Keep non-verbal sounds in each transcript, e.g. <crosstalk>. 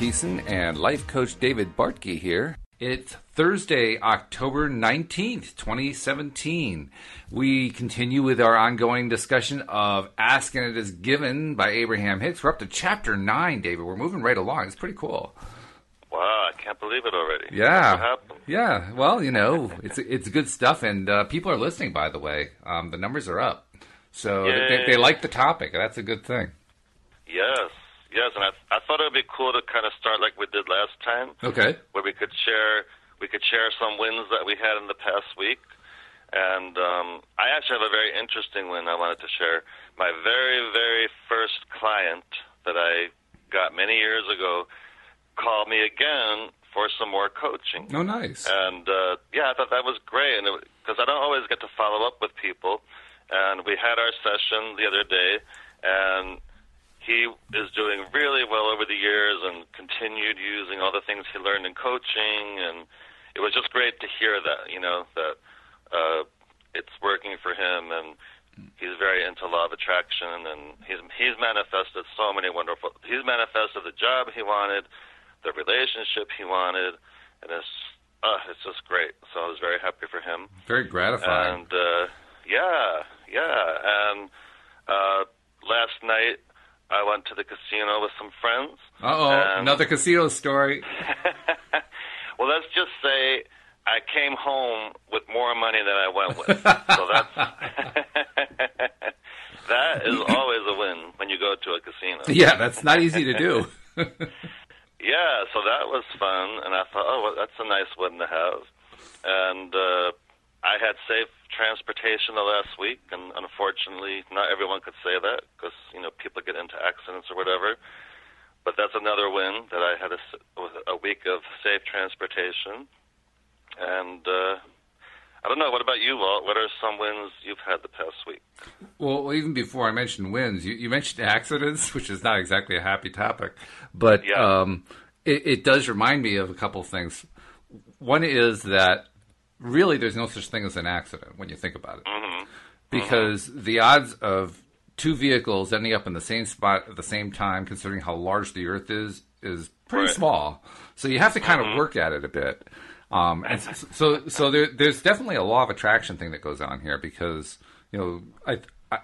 Walt Thiessen and life coach David Bartke here. It's Thursday, October 19th, 2017. We continue with our ongoing discussion of Ask and It Is Given by Abraham Hicks. We're up to chapter 9, David. We're moving right along. It's pretty cool. Wow, I can't believe it already. Yeah. Yeah. Well, you know, it's it's good stuff, and uh, people are listening. By the way, um, the numbers are up, so they, they like the topic. That's a good thing. Yes, yes, and I, I thought it would be cool to kind of start like we did last time, Okay. where we could share we could share some wins that we had in the past week. And um, I actually have a very interesting win I wanted to share. My very, very first client that I got many years ago called me again for some more coaching. Oh, nice. And uh, yeah, I thought that was great, and because I don't always get to follow up with people, and we had our session the other day, and he is doing really well over the years and continued using all the things he learned in coaching, and it was just great to hear that, you know, that uh, it's working for him, and he's very into law of attraction, and he's he's manifested so many wonderful. He's manifested the job he wanted, the relationship he wanted, and it's uh, it's just great. So I was very happy for him. Very gratifying. And uh, yeah, yeah. And uh, last night I went to the casino with some friends. Uh oh, another casino story. <laughs> well, let's just say I came home with more money than I went with. <laughs> so that's <laughs> that is always a win when you go to a casino. Yeah, that's not easy to do. Yeah, so that was fun, and I thought, oh, well, that's a nice win to have. And uh, I had safe transportation the last week, and unfortunately, not everyone could say that because you know people get into accidents or whatever. But that's another win that I had a, a week of safe transportation. And uh, I don't know. What about you, Walt? What are some wins you've had the past week? well, even before I mentioned wins, you, you mentioned accidents, <laughs> which is not exactly a happy topic, but Yeah. um, it, it does remind me of a couple of things. One is that really there's no such thing as an accident when you think about it, Mm-hmm. because the odds of two vehicles ending up in the same spot at the same time, considering how large the Earth is, is pretty Right. small. So you have to kind of work at it a bit. Um, and so, so there, there's definitely a law of attraction thing that goes on here because you know I,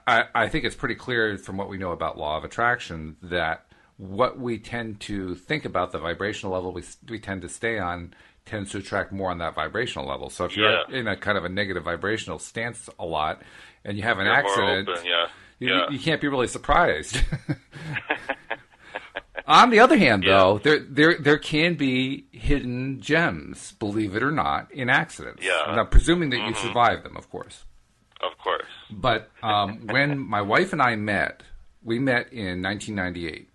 I, I think it's pretty clear from what we know about law of attraction that what we tend to think about the vibrational level we we tend to stay on tends to attract more on that vibrational level. So if you're Yeah. in a kind of a negative vibrational stance a lot and you have an You're accident, open, yeah. You, yeah. you can't be really surprised. <laughs> <laughs> On the other hand, though, there there there can be hidden gems, believe it or not, in accidents. Yeah. Mm-hmm. Now, presuming that you survive them, of course. Of course. But um, when <laughs> my wife and I met, we met in 1998,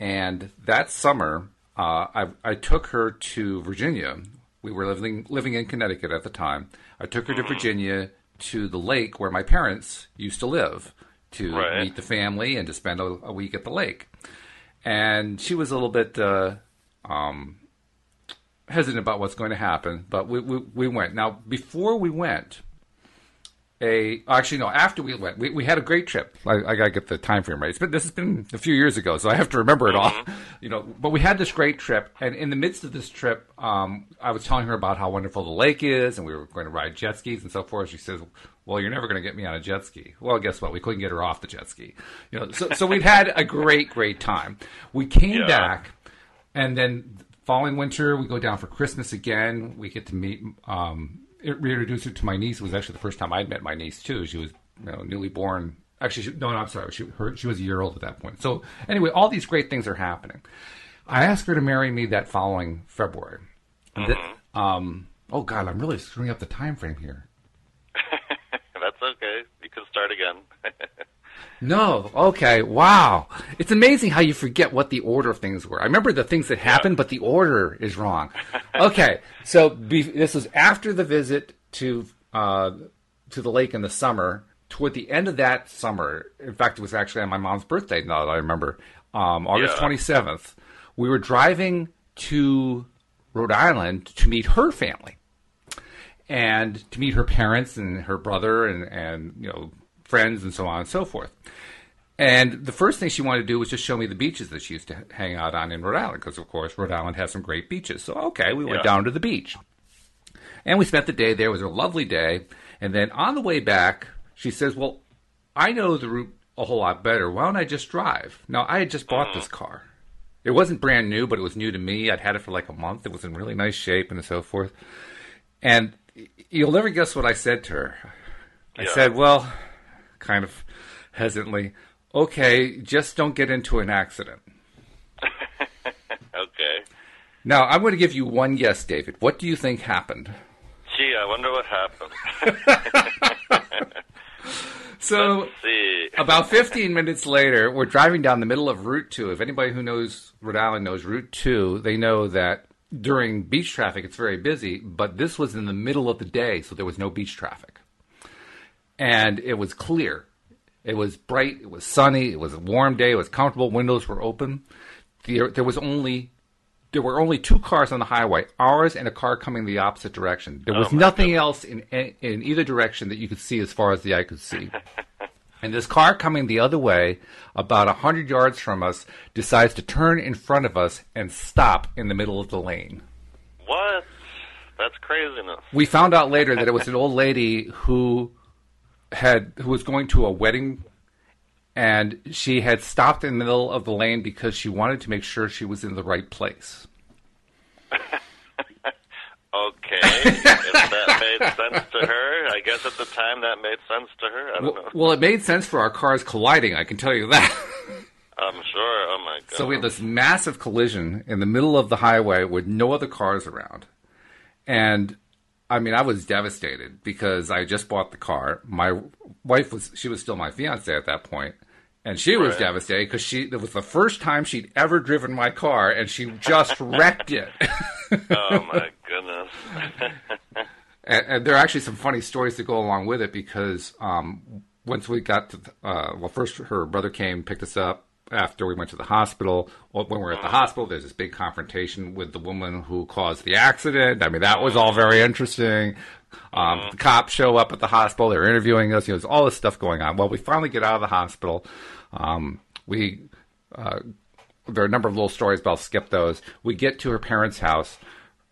and that summer, uh, I, I took her to Virginia. We were living living in Connecticut at the time. I took her to Virginia to the lake where my parents used to live to Right. meet the family and to spend a, a week at the lake. And she was a little bit uh, um, hesitant about what's going to happen, but we, we, we went. Now, before we went, a actually no after we went we, we had a great trip I, I gotta get the time frame right it's been this has been a few years ago so I have to remember it all you know but we had this great trip and in the midst of this trip um, I was telling her about how wonderful the lake is and we were going to ride jet skis and so forth she says well you're never going to get me on a jet ski well guess what we couldn't get her off the jet ski you know so, so we'd had a great great time we came Yeah. back and then following winter, we go down for Christmas again. We get to meet, um, reintroduce her to my niece. It was actually the first time I'd met my niece too. She was you know, newly born. Actually, she, no, no, I'm sorry. She, her, she was a year old at that point. So anyway, all these great things are happening. I asked her to marry me that following February. Th- um, oh God, I'm really screwing up the time frame here. That's okay. You can start again. No. Okay. Wow. It's amazing how you forget what the order of things were. I remember the things that happened, but the order is wrong. Okay. So be, this was after the visit to uh, to the lake in the summer. Toward the end of that summer, in fact, it was actually on my mom's birthday. Now that I remember, um, August Yeah. twenty seventh, we were driving to Rhode Island to meet her family and to meet her parents and her brother and, and you know friends and so on and so forth. And the first thing she wanted to do was just show me the beaches that she used to hang out on in Rhode Island, because of course Rhode Island has some great beaches. So okay, we went Yeah. down to the beach, and we spent the day there. It was a lovely day. And then on the way back, she says, "Well, I know the route a whole lot better. Why don't I just drive?" Now I had just bought mm-hmm. this car. It wasn't brand new, but it was new to me. I'd had it for like a month. It was in really nice shape and so forth. And you'll never guess what I said to her. I Yeah. said, well, kind of hesitantly, okay, just don't get into an accident. <laughs> Okay. Now, I'm going to give you one guess, David. What do you think happened? Gee, I wonder what happened. <laughs> <laughs> So, about 15 minutes later, we're driving down the middle of Route 2. If anybody who knows Rhode Island knows Route 2, they know that during beach traffic it's very busy, but this was in the middle of the day, so there was no beach traffic. And it was clear. It was bright, it was sunny, it was a warm day, it was comfortable, windows were open. There, there was only there were only two cars on the highway, ours and a car coming the opposite direction. There oh, was my nothing else in in either direction that you could see as far as the eye could see. <laughs> And this car coming the other way, about a hundred yards from us, decides to turn in front of us and stop in the middle of the lane. What? That's craziness. We found out later that it was an old lady who had who was going to a wedding and she had stopped in the middle of the lane because she wanted to make sure she was in the right place. <laughs> Okay. if that made sense to her, I guess at the time that made sense to her. I don't know. Well, well, it made sense for our cars colliding, I can tell you that. <laughs> I'm sure. Oh my god. so we had this massive collision in the middle of the highway with no other cars around. And I mean, I was devastated because I just bought the car. My wife was she was still my fiance at that point, and she was Right. devastated because she it was the first time she'd ever driven my car, and she just wrecked it. <laughs> oh my <laughs> goodness. <laughs> and, and there are actually some funny stories that go along with it because um, once we got to, the, uh, well, first her brother came, picked us up after we went to the hospital. When we were at the hospital, there's this big confrontation with the woman who caused the accident. I mean, that was all very interesting. Um, The cops show up at the hospital. They're interviewing us. You know, there's all this stuff going on. Well, we finally get out of the hospital. Um, we uh, there are a number of little stories, but I'll skip those. We get to her parents' house,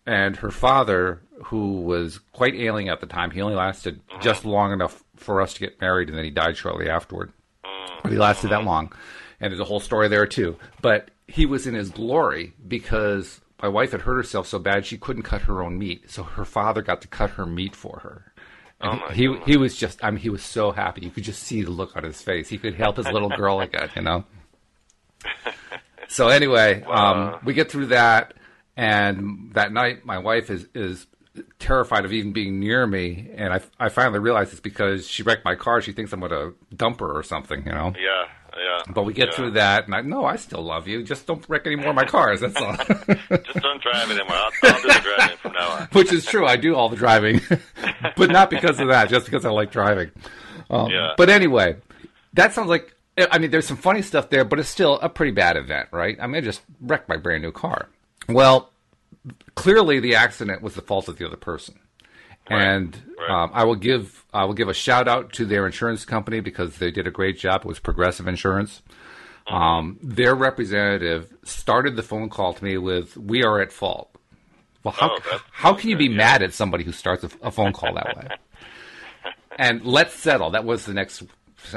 and her father, who was quite ailing at the time, he only lasted just long enough for us to get married, and then he died shortly afterward. But he lasted that long, and there's a whole story there too. But he was in his glory because my wife had hurt herself so bad she couldn't cut her own meat, so her father got to cut her meat for her. And Oh, he goodness. he was just I mean he was so happy. You could just see the look on his face. He could help his little girl <laughs> again, you know. So anyway, um, we get through that, and that night my wife is is terrified of even being near me, and I I finally realize it's because she wrecked my car. She thinks I'm going to dump her or something, you know. Yeah, yeah. But we get yeah. through that, and I no, I still love you. Just don't wreck any more of my cars. That's all. <laughs> Just don't drive anymore. I'll, I'll do the driving from now on. <laughs> Which is true. I do all the driving, <laughs> but not because of that. Just because I like driving. Um, Yeah. But anyway, that sounds like. I mean, there's some funny stuff there, but it's still a pretty bad event, right? I mean, I just wrecked my brand new car. Well, clearly the accident was the fault of the other person. And right. Um, I will give I will give a shout out to their insurance company because they did a great job. It was Progressive Insurance. Um, their representative started the phone call to me with, "We are at fault." Well, how Oh, how can you be yeah. mad at somebody who starts a, a phone call that way? <laughs> and let's settle. That was the next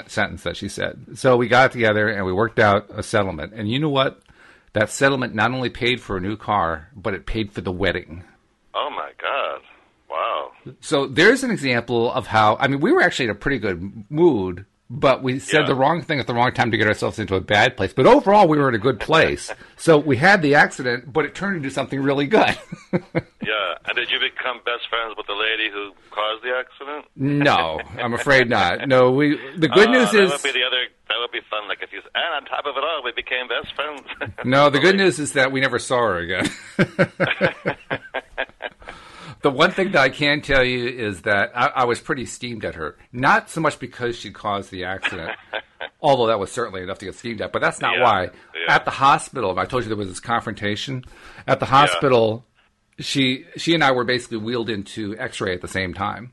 sentence that she said. So we got together and we worked out a settlement. And you know what? That settlement not only paid for a new car, but it paid for the wedding. Oh my god. Wow. So there's an example of how I mean we were actually in a pretty good mood, but we said Yeah. the wrong thing at the wrong time to get ourselves into a bad place. But overall, we were in a good place. <laughs> so we had the accident, but it turned into something really good. <laughs> Yeah. And did you become best friends with the lady who caused the accident? no, I'm afraid not. No, we. The good Uh, news that is would be the other. That would be fun. Like if you. And on top of it all, we became best friends. no. The good <laughs> news is that we never saw her again. The one thing that I can tell you is that I, I was pretty steamed at her. Not so much because she caused the accident, <laughs> although that was certainly enough to get steamed at. But that's not Yeah, why. yeah. At the hospital, I told you there was this confrontation. At the hospital, she she and I were basically wheeled into X-ray at the same time.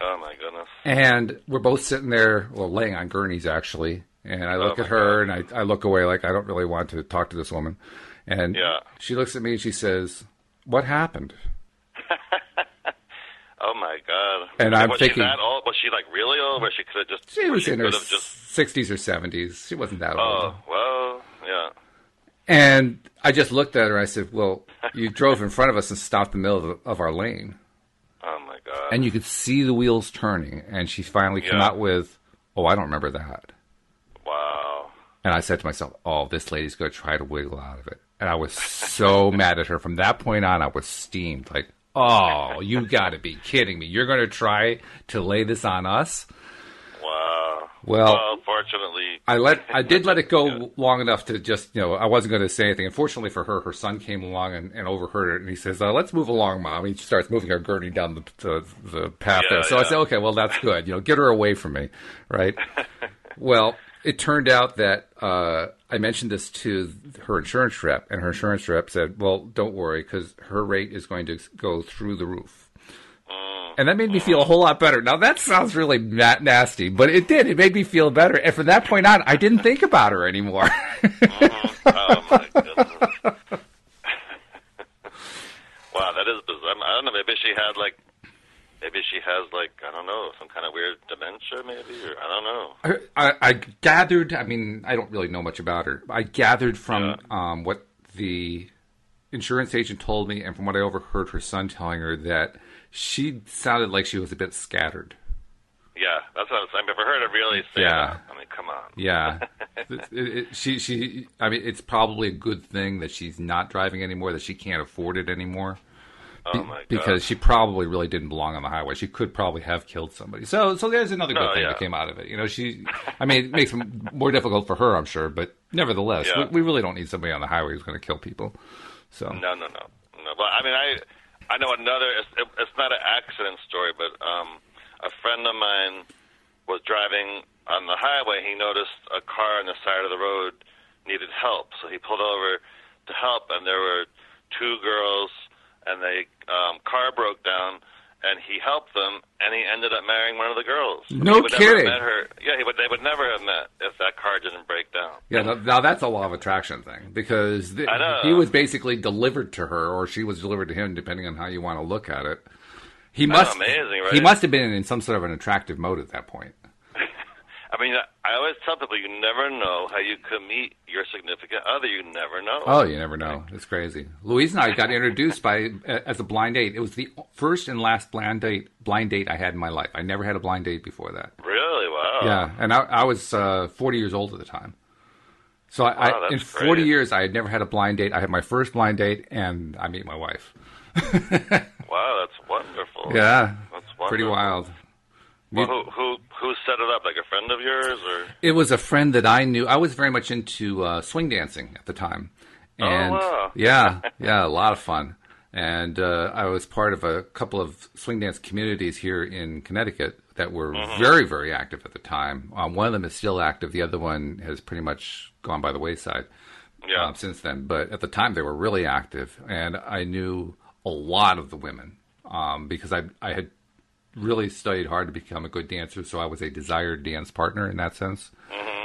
oh my goodness. And we're both sitting there, well, laying on gurneys actually. And I oh, look Oh, at her and I, I look away like I don't really want to talk to this woman. And Yeah. she looks at me and she says, "What happened?" <laughs> Oh my god! And I'm was thinking- she that old? Was she like really old? Where she could have just? She was in her could have just. sixties or seventies. She wasn't that old. Oh well, yeah. And I just looked at her. I said, "Well, you drove in front of us and stopped in the middle of, of our lane, Oh my god. and you could see the wheels turning." And she finally came out with, "Oh, I don't remember that." wow. And I said to myself, "Oh, this lady's going to try to wiggle out of it." And I was so <laughs> mad at her. From that point on, I was steamed. Like, "Oh, you got to be kidding me! You're going to try to lay this on us?" Wow. Well- fortunately, I let I did let it go <laughs> Yeah. long enough to just you know I wasn't going to say anything. Unfortunately for her, her son came along and, and overheard it, and he says, uh, "Let's move along, mom." He starts moving her gurney down the the, the path Yeah, there. So I yeah. said, "Okay, well that's good. You know, get her away from me, right?" <laughs> well, it turned out that uh, I mentioned this to her insurance rep, and her insurance rep said, "Well, don't worry, because her rate is going to go through the roof." And that made me feel a whole lot better. Now that sounds really na- nasty, but it did. It made me feel better. And from that point on, I didn't think about her anymore. oh my goodness. <laughs> wow, that is bizarre. I don't know. Maybe she had like, maybe she has like, I don't know, some kind of weird dementia, maybe, or I don't know. I, I gathered. I mean, I don't really know much about her. I gathered from um, what the insurance agent told me, and from what I overheard her son telling her that she sounded like she was a bit scattered. Yeah, that's what I'm saying. I've never heard her really say Yeah. that. I mean, come on. Yeah, <laughs> It- it- she she. I mean, it's probably a good thing that she's not driving anymore. That she can't afford it anymore. Oh my god. because she probably really didn't belong on the highway. She could probably have killed somebody. So, so there's another good No, thing yeah. that came out of it. You know, she. I mean, it makes it more difficult for her, I'm sure, but nevertheless, Yeah. we, we really don't need somebody on the highway who's going to kill people. So, No, no, no, no. But I mean, I I know another. It's, it, it's not an accident story, but um, a friend of mine was driving on the highway. He noticed a car on the side of the road needed help, so he pulled over to help, and there were two girls, and the um, car broke down. And he helped them, and he ended up marrying one of the girls. No he would kidding. met her. Yeah, he would, they would never have met if that car didn't break down. yeah, now, now that's a law of attraction thing because th- he was basically delivered to her, or she was delivered to him, depending on how you want to look at it. He must. amazing, right? He must have been in some sort of an attractive mode at that point. I mean, I always tell people you never know how you could meet your significant other. You never know. Oh, you never know. It's crazy. Louise and I got introduced by as a blind date. It was the first and last blind date blind date I had in my life. I never had a blind date before that. Really? Wow. Yeah, and I, I was uh, 40 years old at the time. So I, Wow, I, in that's 40 great. years, I had never had a blind date. I had my first blind date, and I meet my wife. <laughs> Wow, that's wonderful. Yeah, That's wonderful. pretty wild. Well, who who who set it up? Like a friend of yours, or It was a friend that I knew. I was very much into uh, swing dancing at the time, Oh, and wow. yeah, yeah, a lot of fun. And uh, I was part of a couple of swing dance communities here in Connecticut that were Mm-hmm. very, very active at the time. Um, one of them is still active. The other one has pretty much gone by the wayside Yeah. um, since then. But at the time, they were really active, and I knew a lot of the women um, because I I had really studied hard to become a good dancer, so I was a desired dance partner in that sense.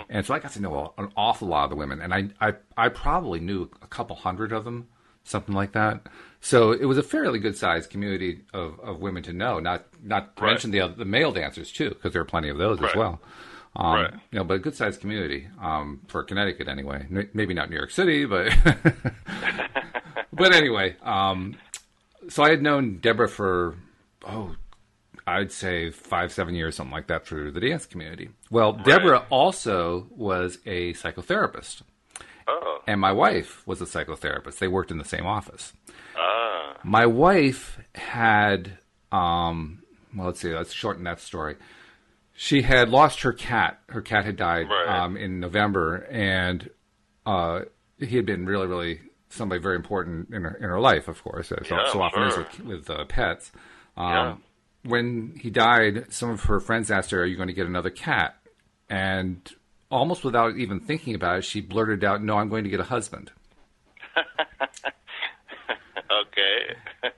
And so I got to know an awful lot of the women, and I, I, I probably knew a couple hundred of them, something like that. So it was a fairly good sized community of, of women to know. Not not to Right. mention the other, the male dancers too, because there are plenty of those as well. Um, Right. You know, but a good sized community um, for Connecticut anyway. N- maybe not New York City, but <laughs> <laughs> but anyway. Um, so I had known Deborah for oh I'd say five, seven years, something like that, through the dance community. Well, Deborah also was a psychotherapist, oh, and my wife was a psychotherapist. They worked in the same office. ah, My wife had, um, well, let's see, let's shorten that story. She had lost her cat. Her cat had died Right. um, in November, and uh, he had been really, really somebody very important in her, in her life, of course, as Yeah, so often is with, with uh, pets. Um, Yeah. When he died, some of her friends asked her, "Are you going to get another cat?" And almost without even thinking about it, she blurted out, "No, I'm going to get a husband." <laughs> okay. <laughs>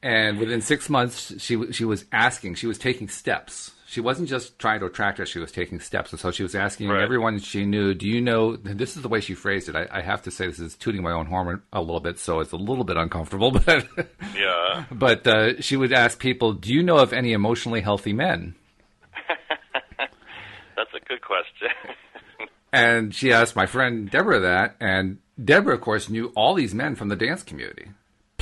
And within six months, she she was asking, she was taking steps. She wasn't just trying to attract us; she was taking steps. And so she was asking Right. everyone she knew, "Do you know?" This is the way she phrased it. I, I have to say, this is tooting my own horn a little bit, so it's a little bit uncomfortable. <laughs> But Yeah. but uh, she would ask people, "Do you know of any emotionally healthy men?" <laughs> That's a good question. <laughs> And she asked my friend Deborah that, and Deborah, of course, knew all these men from the dance community.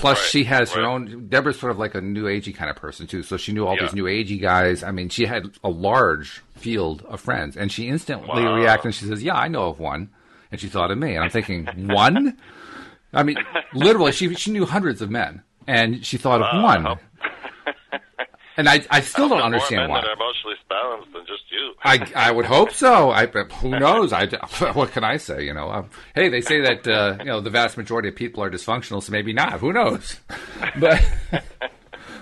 Plus, Right, she has her own. Deborah's sort of like a new agey kind of person too, so she knew all Yeah. these new agey guys. I mean, she had a large field of friends, and she instantly Wow. reacted. and She says, "Yeah, I know of one," and she thought of me, and I'm thinking, "One?" I mean, literally, she she knew hundreds of men, and she thought of Wow. one. And I, I still don't understand why. that are emotionally balanced than just you. I, I would hope so. I but who <laughs> knows? I <laughs> what can I say? You know, um, hey, they say that uh, you know the vast majority of people are dysfunctional, so maybe not. Who knows? <laughs> But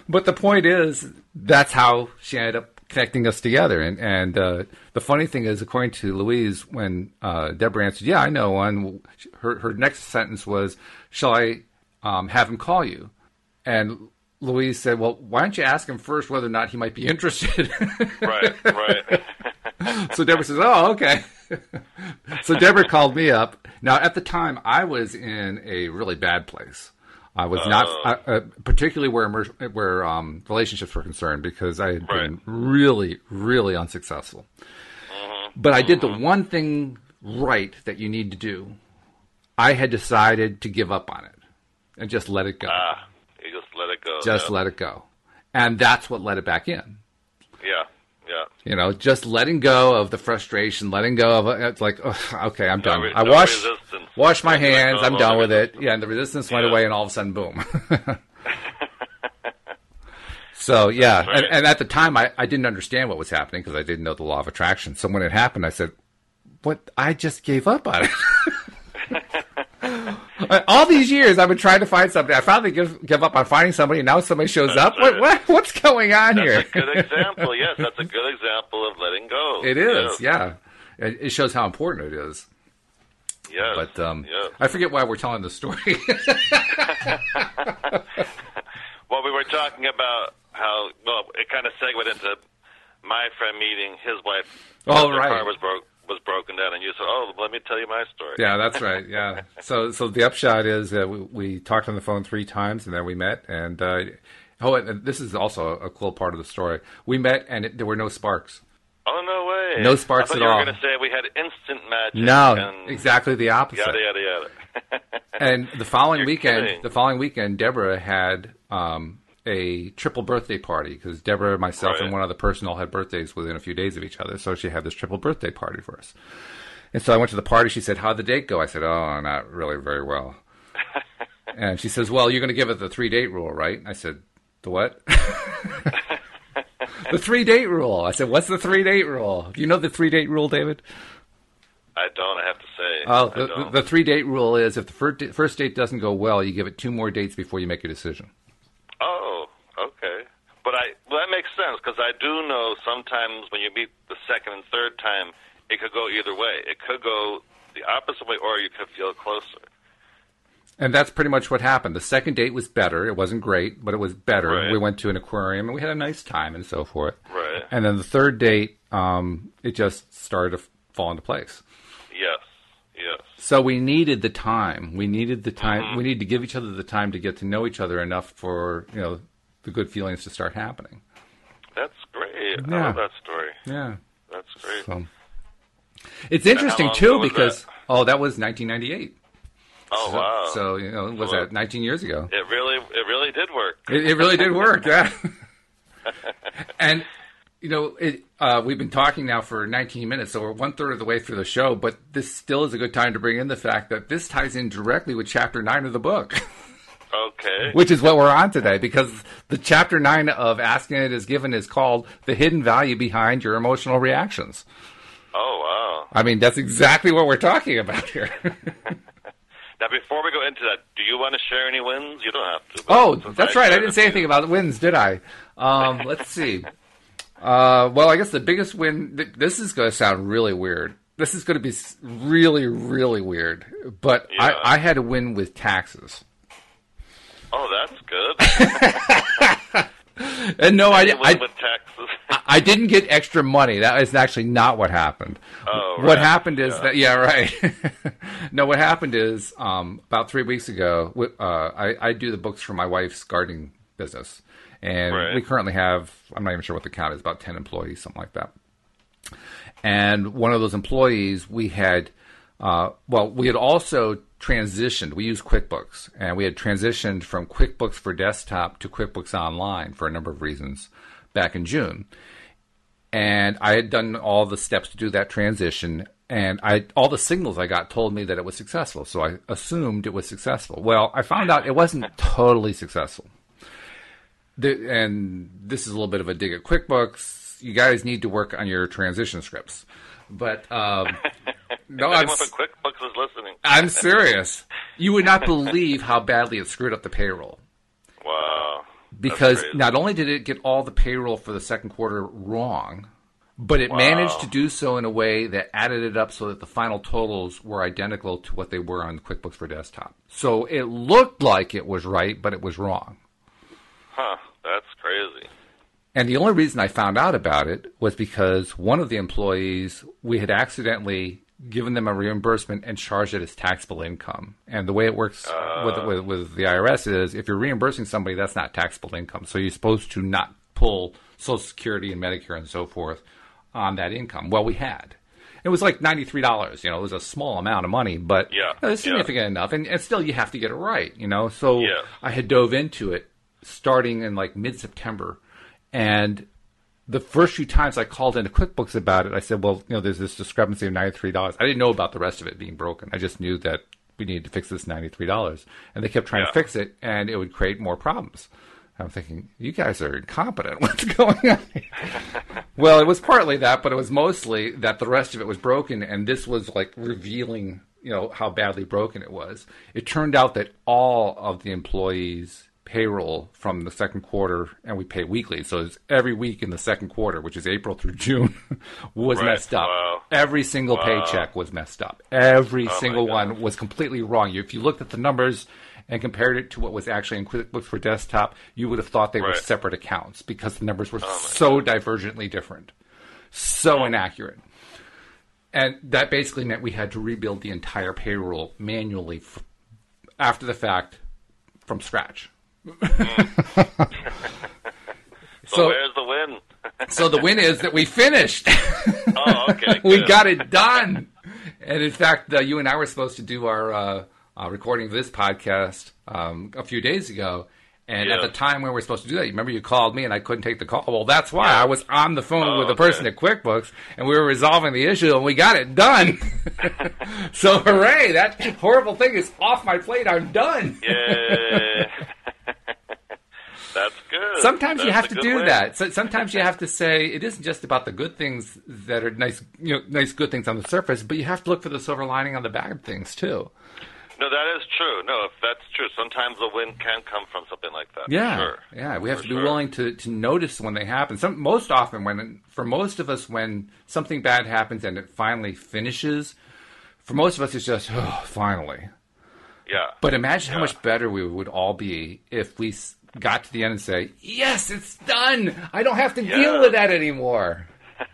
but the point is, that's how she ended up connecting us together. And and uh, the funny thing is, according to Louise, when uh, Deborah answered, "Yeah, I know one," her her next sentence was, "Shall I um, have him call you?" And Louise said, "Well, why don't you ask him first whether or not he might be interested?" <laughs> right, right. so Deborah says, "Oh, okay." so Deborah called me up. Now, at the time, I was in a really bad place. I was not, uh, uh, particularly where emer- where um, relationships were concerned, because I had been really, really unsuccessful. But I did the one thing right that you need to do. I had decided to give up on it and just let it go. let it go. just yeah. let it go, and that's what let it back in. Yeah, yeah. You know, just letting go of the frustration, letting go of it's like, okay, I'm done. re- I no wash, resistance. wash my hands. I'm done with it. Yeah, and the resistance went away, and all of a sudden, boom. <laughs> <laughs> so yeah, right. and, and at the time, I, I didn't understand what was happening because I didn't know the law of attraction. So when it happened, I said, "What? I just gave up on it." <laughs> All these years, I've been trying to find somebody. I finally give give up on finding somebody, and now somebody shows up. What, what what's going on That's here? a good example. Yes, that's a good example of letting go. <laughs> It is, yeah. It, it shows how important it is. Yes. But um, yes. I forget why we're telling the story. <laughs> Well, we were talking about how well it kind of segued into my friend meeting his wife. Oh, right. car was broke was broken down, and you said, "Oh, let me tell you my story." yeah, that's right. Yeah. <laughs> So, so the upshot is that we, we talked on the phone three times, and then we met. And uh, oh, and this is also a cool part of the story. We met, and it, there were no sparks. Oh no way! No sparks I thought at you all. were going to say we had instant magic. No, exactly the opposite. Yada yada yada. And the following <laughs> You're weekend, kidding. the following weekend, Deborah had um, a triple birthday party because Deborah, myself, and one other person all had birthdays within a few days of each other. So she had this triple birthday party for us. And so I went to the party. She said, "How'd the date go?" I said, "Oh, not really very well." <laughs> and she says, "Well, you're going to give it the three date rule, right?" I said, "The what?" <laughs> the three date rule. I said, "What's the three date rule?" Do you know the three date rule, David? I don't. I have to say. Oh, the, the, the three date rule is if the first, first date doesn't go well, you give it two more dates before you make a decision. Oh, okay. But I well, that makes sense because I do know sometimes when you meet the second and third time, it could go either way. It could go the opposite way, or you could feel closer. And that's pretty much what happened. The second date was better. It wasn't great, but it was better. Right. We went to an aquarium and we had a nice time and so forth. Right. And then the third date, um, it just started to fall into place. Yes. Yes. So we needed the time. We needed the time. Mm-hmm. We needed to give each other the time to get to know each other enough for you know the good feelings to start happening. That's great. I love that story. Yeah. That's great. So it's interesting too because that? oh, that was 1998. Oh So- wow. So you know, was that 19 years ago? it really, it really did work. It, it really did work, <laughs> yeah. and you know, it, uh, we've been talking now for 19 minutes, so we're one third of the way through the show. But this still is a good time to bring in the fact that this ties in directly with chapter nine of the book, <laughs> Okay. which is what we're on today. Because the chapter nine of Ask And It Is Given is called "The Hidden Value Behind Your Emotional Reactions." Oh wow. I mean, that's exactly what we're talking about here. <laughs> Now, before we go into that, do you want to share any wins? You don't have to. Oh, that's right. I didn't say anything about the wins, did I? Um, let's see. <laughs> Uh, well, I guess the biggest win. Th- this is going to sound really weird. This is going to be really, really weird. But Yeah. I, I had a win with taxes. Oh, that's good. <laughs> And no, I, I. I didn't get extra money. That is actually not what happened. Oh, What right. happened is Yeah. that yeah, right. <laughs> no, what happened is um, about three weeks ago. Uh, I, I do the books for my wife's gardening business, and Right. we currently have I'm not even sure what the count is about ten employees, something like that. And one of those employees, we had, uh, well, we had also transitioned. We use QuickBooks, and we had transitioned from QuickBooks for desktop to QuickBooks Online for a number of reasons back in June. And I had done all the steps to do that transition, and I all the signals I got told me that it was successful. So I assumed it was successful. Well, I found out it wasn't totally successful. The, and this is a little bit of a dig at QuickBooks. You guys need to work on your transition scripts. But um, <laughs> no, I'm, Anyone with QuickBooks is listening. I'm serious. You would not believe how badly it screwed up the payroll. Wow. Because not only did it get all the payroll for the second quarter wrong, but it managed to do so in a way that added it up so that the final totals were identical to what they were on QuickBooks for Desktop. So it looked like it was right, but it was wrong. Huh. That's crazy. And the only reason I found out about it was because one of the employees, we had accidentally given them a reimbursement and charged it as taxable income. And the way it works with, uh. with, with the IRS is if you're reimbursing somebody, that's not taxable income. So you're supposed to not pull Social Security and Medicare and so forth on that income. Well, we had. It was like $93. You know, it was a small amount of money, but Yeah, it was yeah. significant enough. And, and still, you have to get it right, you know? So Yeah. I had dove into it starting in like mid September. And the first few times I called into QuickBooks about it, I said, well, you know, there's this discrepancy of $93. I didn't know about the rest of it being broken. I just knew that we needed to fix this $93. And they kept trying to fix it, and it would create more problems. I'm thinking, you guys are incompetent. <laughs> What's going on? <laughs> well, it was partly that, but it was mostly that the rest of it was broken, and this was like revealing, you know, how badly broken it was. It turned out that all of the employees' payroll from the second quarter, and we pay weekly, so it's every week in the second quarter, which is April through <laughs> June, was Right. messed up. Wow. Every single Wow. paycheck was messed up. Every my single one was completely wrong. If you looked at the numbers and compared it to what was actually in QuickBooks for Desktop, you would have thought they were separate accounts because the numbers were so divergently different, so inaccurate. And that basically meant we had to rebuild the entire payroll manually f- after the fact from scratch. <laughs> So, So- where's the win? <laughs> So the win is that we finished. <laughs> oh, okay. we got it done. And in fact, uh, you and I were supposed to do our uh, uh, recording of this podcast um, a few days ago. And at the time when we were supposed to do that, you remember you called me and I couldn't take the call. Well, that's why Yeah. I was on the phone Oh, with the okay. person at QuickBooks and we were resolving the issue and we got it done. so hooray! That horrible thing is off my plate. I'm done. Yay. That's good. Sometimes you have to do win. that. So sometimes you have to say it isn't just about the good things that are nice, you know, nice good things on the surface, but you have to look for the silver lining on the bad things too. No, that is true. No, if that's true, sometimes the win can come from something like that. Yeah, Sure. yeah. We have For to be sure. willing to, to notice when they happen. Some most often when for most of us when something bad happens and it finally finishes, for most of us it's just oh, finally. Yeah. But imagine how much better we would all be if we got to the end and say, "Yes, it's done. I don't have to deal with that anymore." <laughs>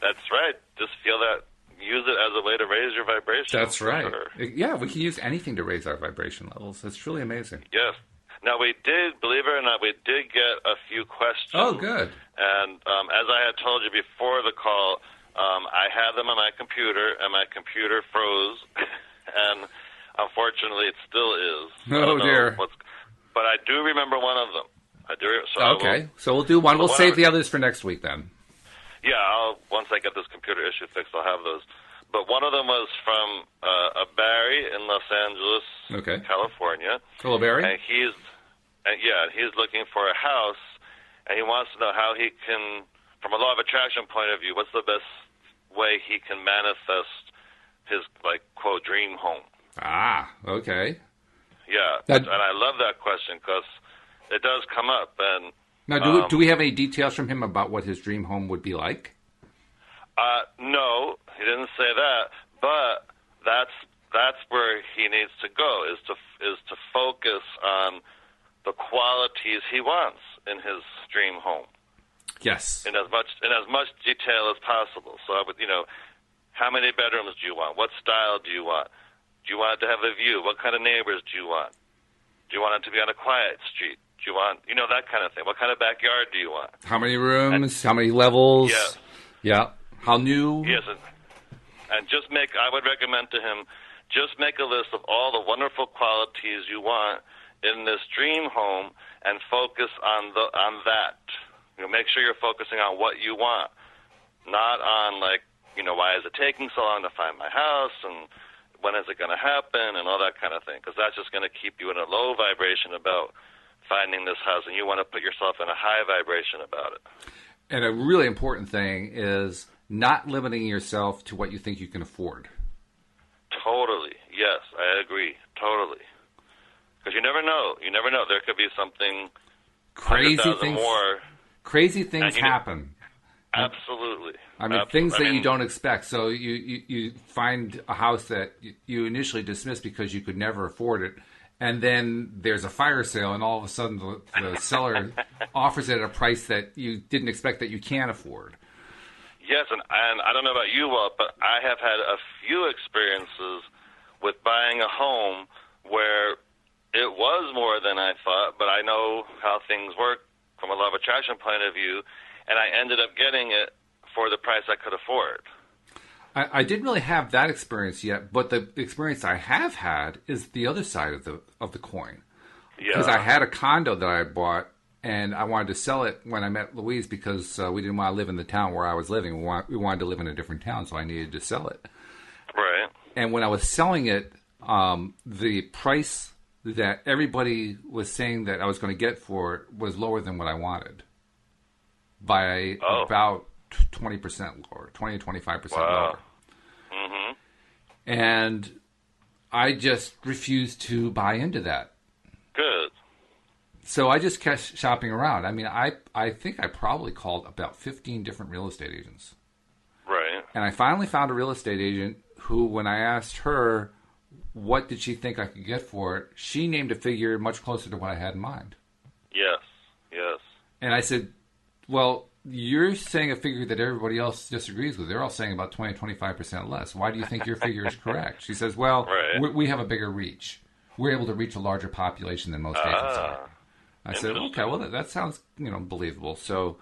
That's right. Just feel that. Use it as a way to raise your vibration. That's right. sure. Yeah, we can use anything to raise our vibration levels. It's truly amazing. Yes. Now we did, believe it or not, we did get a few questions. Oh, good. And um, as I had told you before the call, um, I had them on my computer, and my computer froze, <laughs> and unfortunately, it still is. I Oh, dear. What's, but I do remember one of them. I do. So I will- Okay, so we'll do one. We'll Well, save the others for next week then. Yeah, I'll once I get this computer issue fixed, I'll have those. But one of them was from uh, a Barry in Los Angeles, Okay. California, Hello, Barry. and he's and yeah, he's looking for a house, and he wants to know how he can, from a law of attraction point of view, what's the best way he can manifest his like quote dream home. Ah, okay. Yeah, That- and I love that question because it does come up, and Now, do, we, Um, do we have any details from him about what his dream home would be like? Uh, no, he didn't say that, but that's that's where he needs to go is to is to focus on the qualities he wants in his dream home Yes. in as much in as much detail as possible. So I would, you know, how many bedrooms do you want? What style do you want? Do you want it to have a view? What kind of neighbors do you want? Do you want it to be on a quiet street? Do you want, you know, that kind of thing? What kind of backyard do you want? How many rooms? How many levels? Yes. Yeah. How new? Yes, and, and just make. I would recommend to him, just make a list of all the wonderful qualities you want in this dream home, and focus on the on that. You know, make sure you're focusing on what you want, not on like, you know, why is it taking so long to find my house and when is it going to happen and all that kind of thing. Because that's just going to keep you in a low vibration about finding this house, and you want to put yourself in a high vibration about it. And a really important thing is not limiting yourself to what you think you can afford. Totally. Yes, I agree. Totally. Because you never know. You never know. There could be something Crazy things. more. Crazy things happen. Absolutely. I mean, Abs- things I that you don't expect. So you, you, you find a house that you- initially dismissed because you could never afford it, and then there's a fire sale, and all of a sudden the, the seller <laughs> offers it at a price that you didn't expect that you can't afford. Yes, and, and I don't know about you, Walt, but I have had a few experiences with buying a home where it was more than I thought, but I know how things work from a law of attraction point of view, and I ended up getting it for the price I could afford. I, I didn't really have that experience yet, but the experience I have had is the other side of the of the coin. Yeah. because I had a condo that I bought and I wanted to sell it when I met Louise because uh, we didn't want to live in the town where I was living. We, want, we wanted to live in a different town, so I needed to sell it. right. And when I was selling it, um, the price that everybody was saying that I was going to get for it was lower than what I wanted by Oh. about twenty percent lower, twenty to twenty five percent lower. Mm-hmm. And I just refused to buy into that. Good. So I just kept shopping around. I mean, I I think I probably called about 15 different real estate agents. Right. And I finally found a real estate agent who when I asked her what did she think I could get for it, she named a figure much closer to what I had in mind. Yes. Yes. And I said, "Well, you're saying a figure that everybody else disagrees with. They're all saying about 20 25% less. Why do you think your figure is correct?" She says, "Well, <laughs> Right. we, we have a bigger reach. We're able to reach a larger population than most agents are." Ah. I said, okay, well, that, that sounds you know believable. So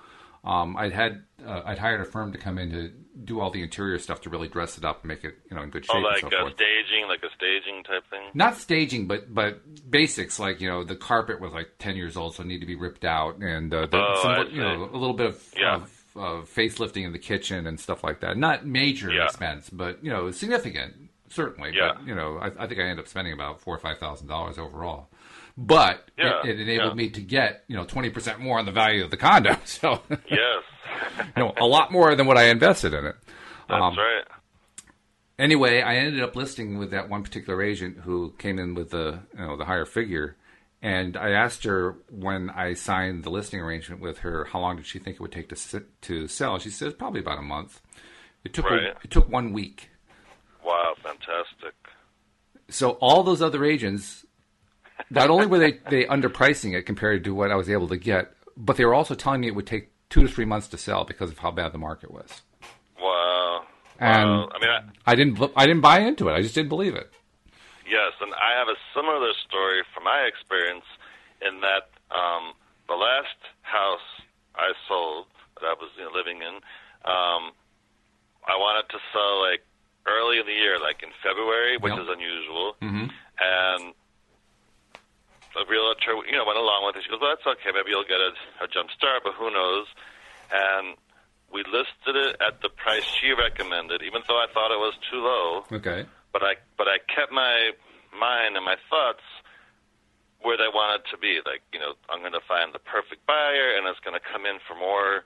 um, I'd had uh, I'd hired a firm to come in to do all the interior stuff to really dress it up and make it you know in good shape Oh, and like so uh, forth. staging, like a staging type thing. Not staging, but but basics like you know the carpet was like ten years old, so it needed to be ripped out, and uh, the, Oh, some, you know a little bit of, Yeah. of, of facelifting in the kitchen and stuff like that. Not major Yeah. expense, but you know significant certainly. Yeah. But you know I, I think I ended up spending about four or five thousand dollars overall. But Yeah, it, it enabled yeah. me to get you know twenty percent more on the value of the condo. <laughs> So Yes. <laughs> you know, a lot more than what I invested in it. That's Um, right. Anyway, I ended up listing with that one particular agent who came in with the you know the higher figure, and I asked her when I signed the listing arrangement with her how long did she think it would take to sit, to sell. She says probably about a month. It took a- it took one week. Wow, fantastic. So all those other agents, not only were they they underpricing it compared to what I was able to get, but they were also telling me it would take two to three months to sell because of how bad the market was. Wow. And wow. I mean, I, I didn't I didn't buy into it. I just didn't believe it. yes, and I have a similar story from my experience in that um, the last house I sold that I was you know, living in, um, I wanted to sell like early in the year, like in February, which Yep. is unusual. Mhm. And the realtor, you know, went along with it. She goes, "Well, that's okay. Maybe you'll get a, a jump start, but who knows?" And we listed it at the price she recommended, even though I thought it was too low Okay. but I but I kept my mind and my thoughts where they wanted to be. Like you know, I'm going to find the perfect buyer, and it's going to come in for more.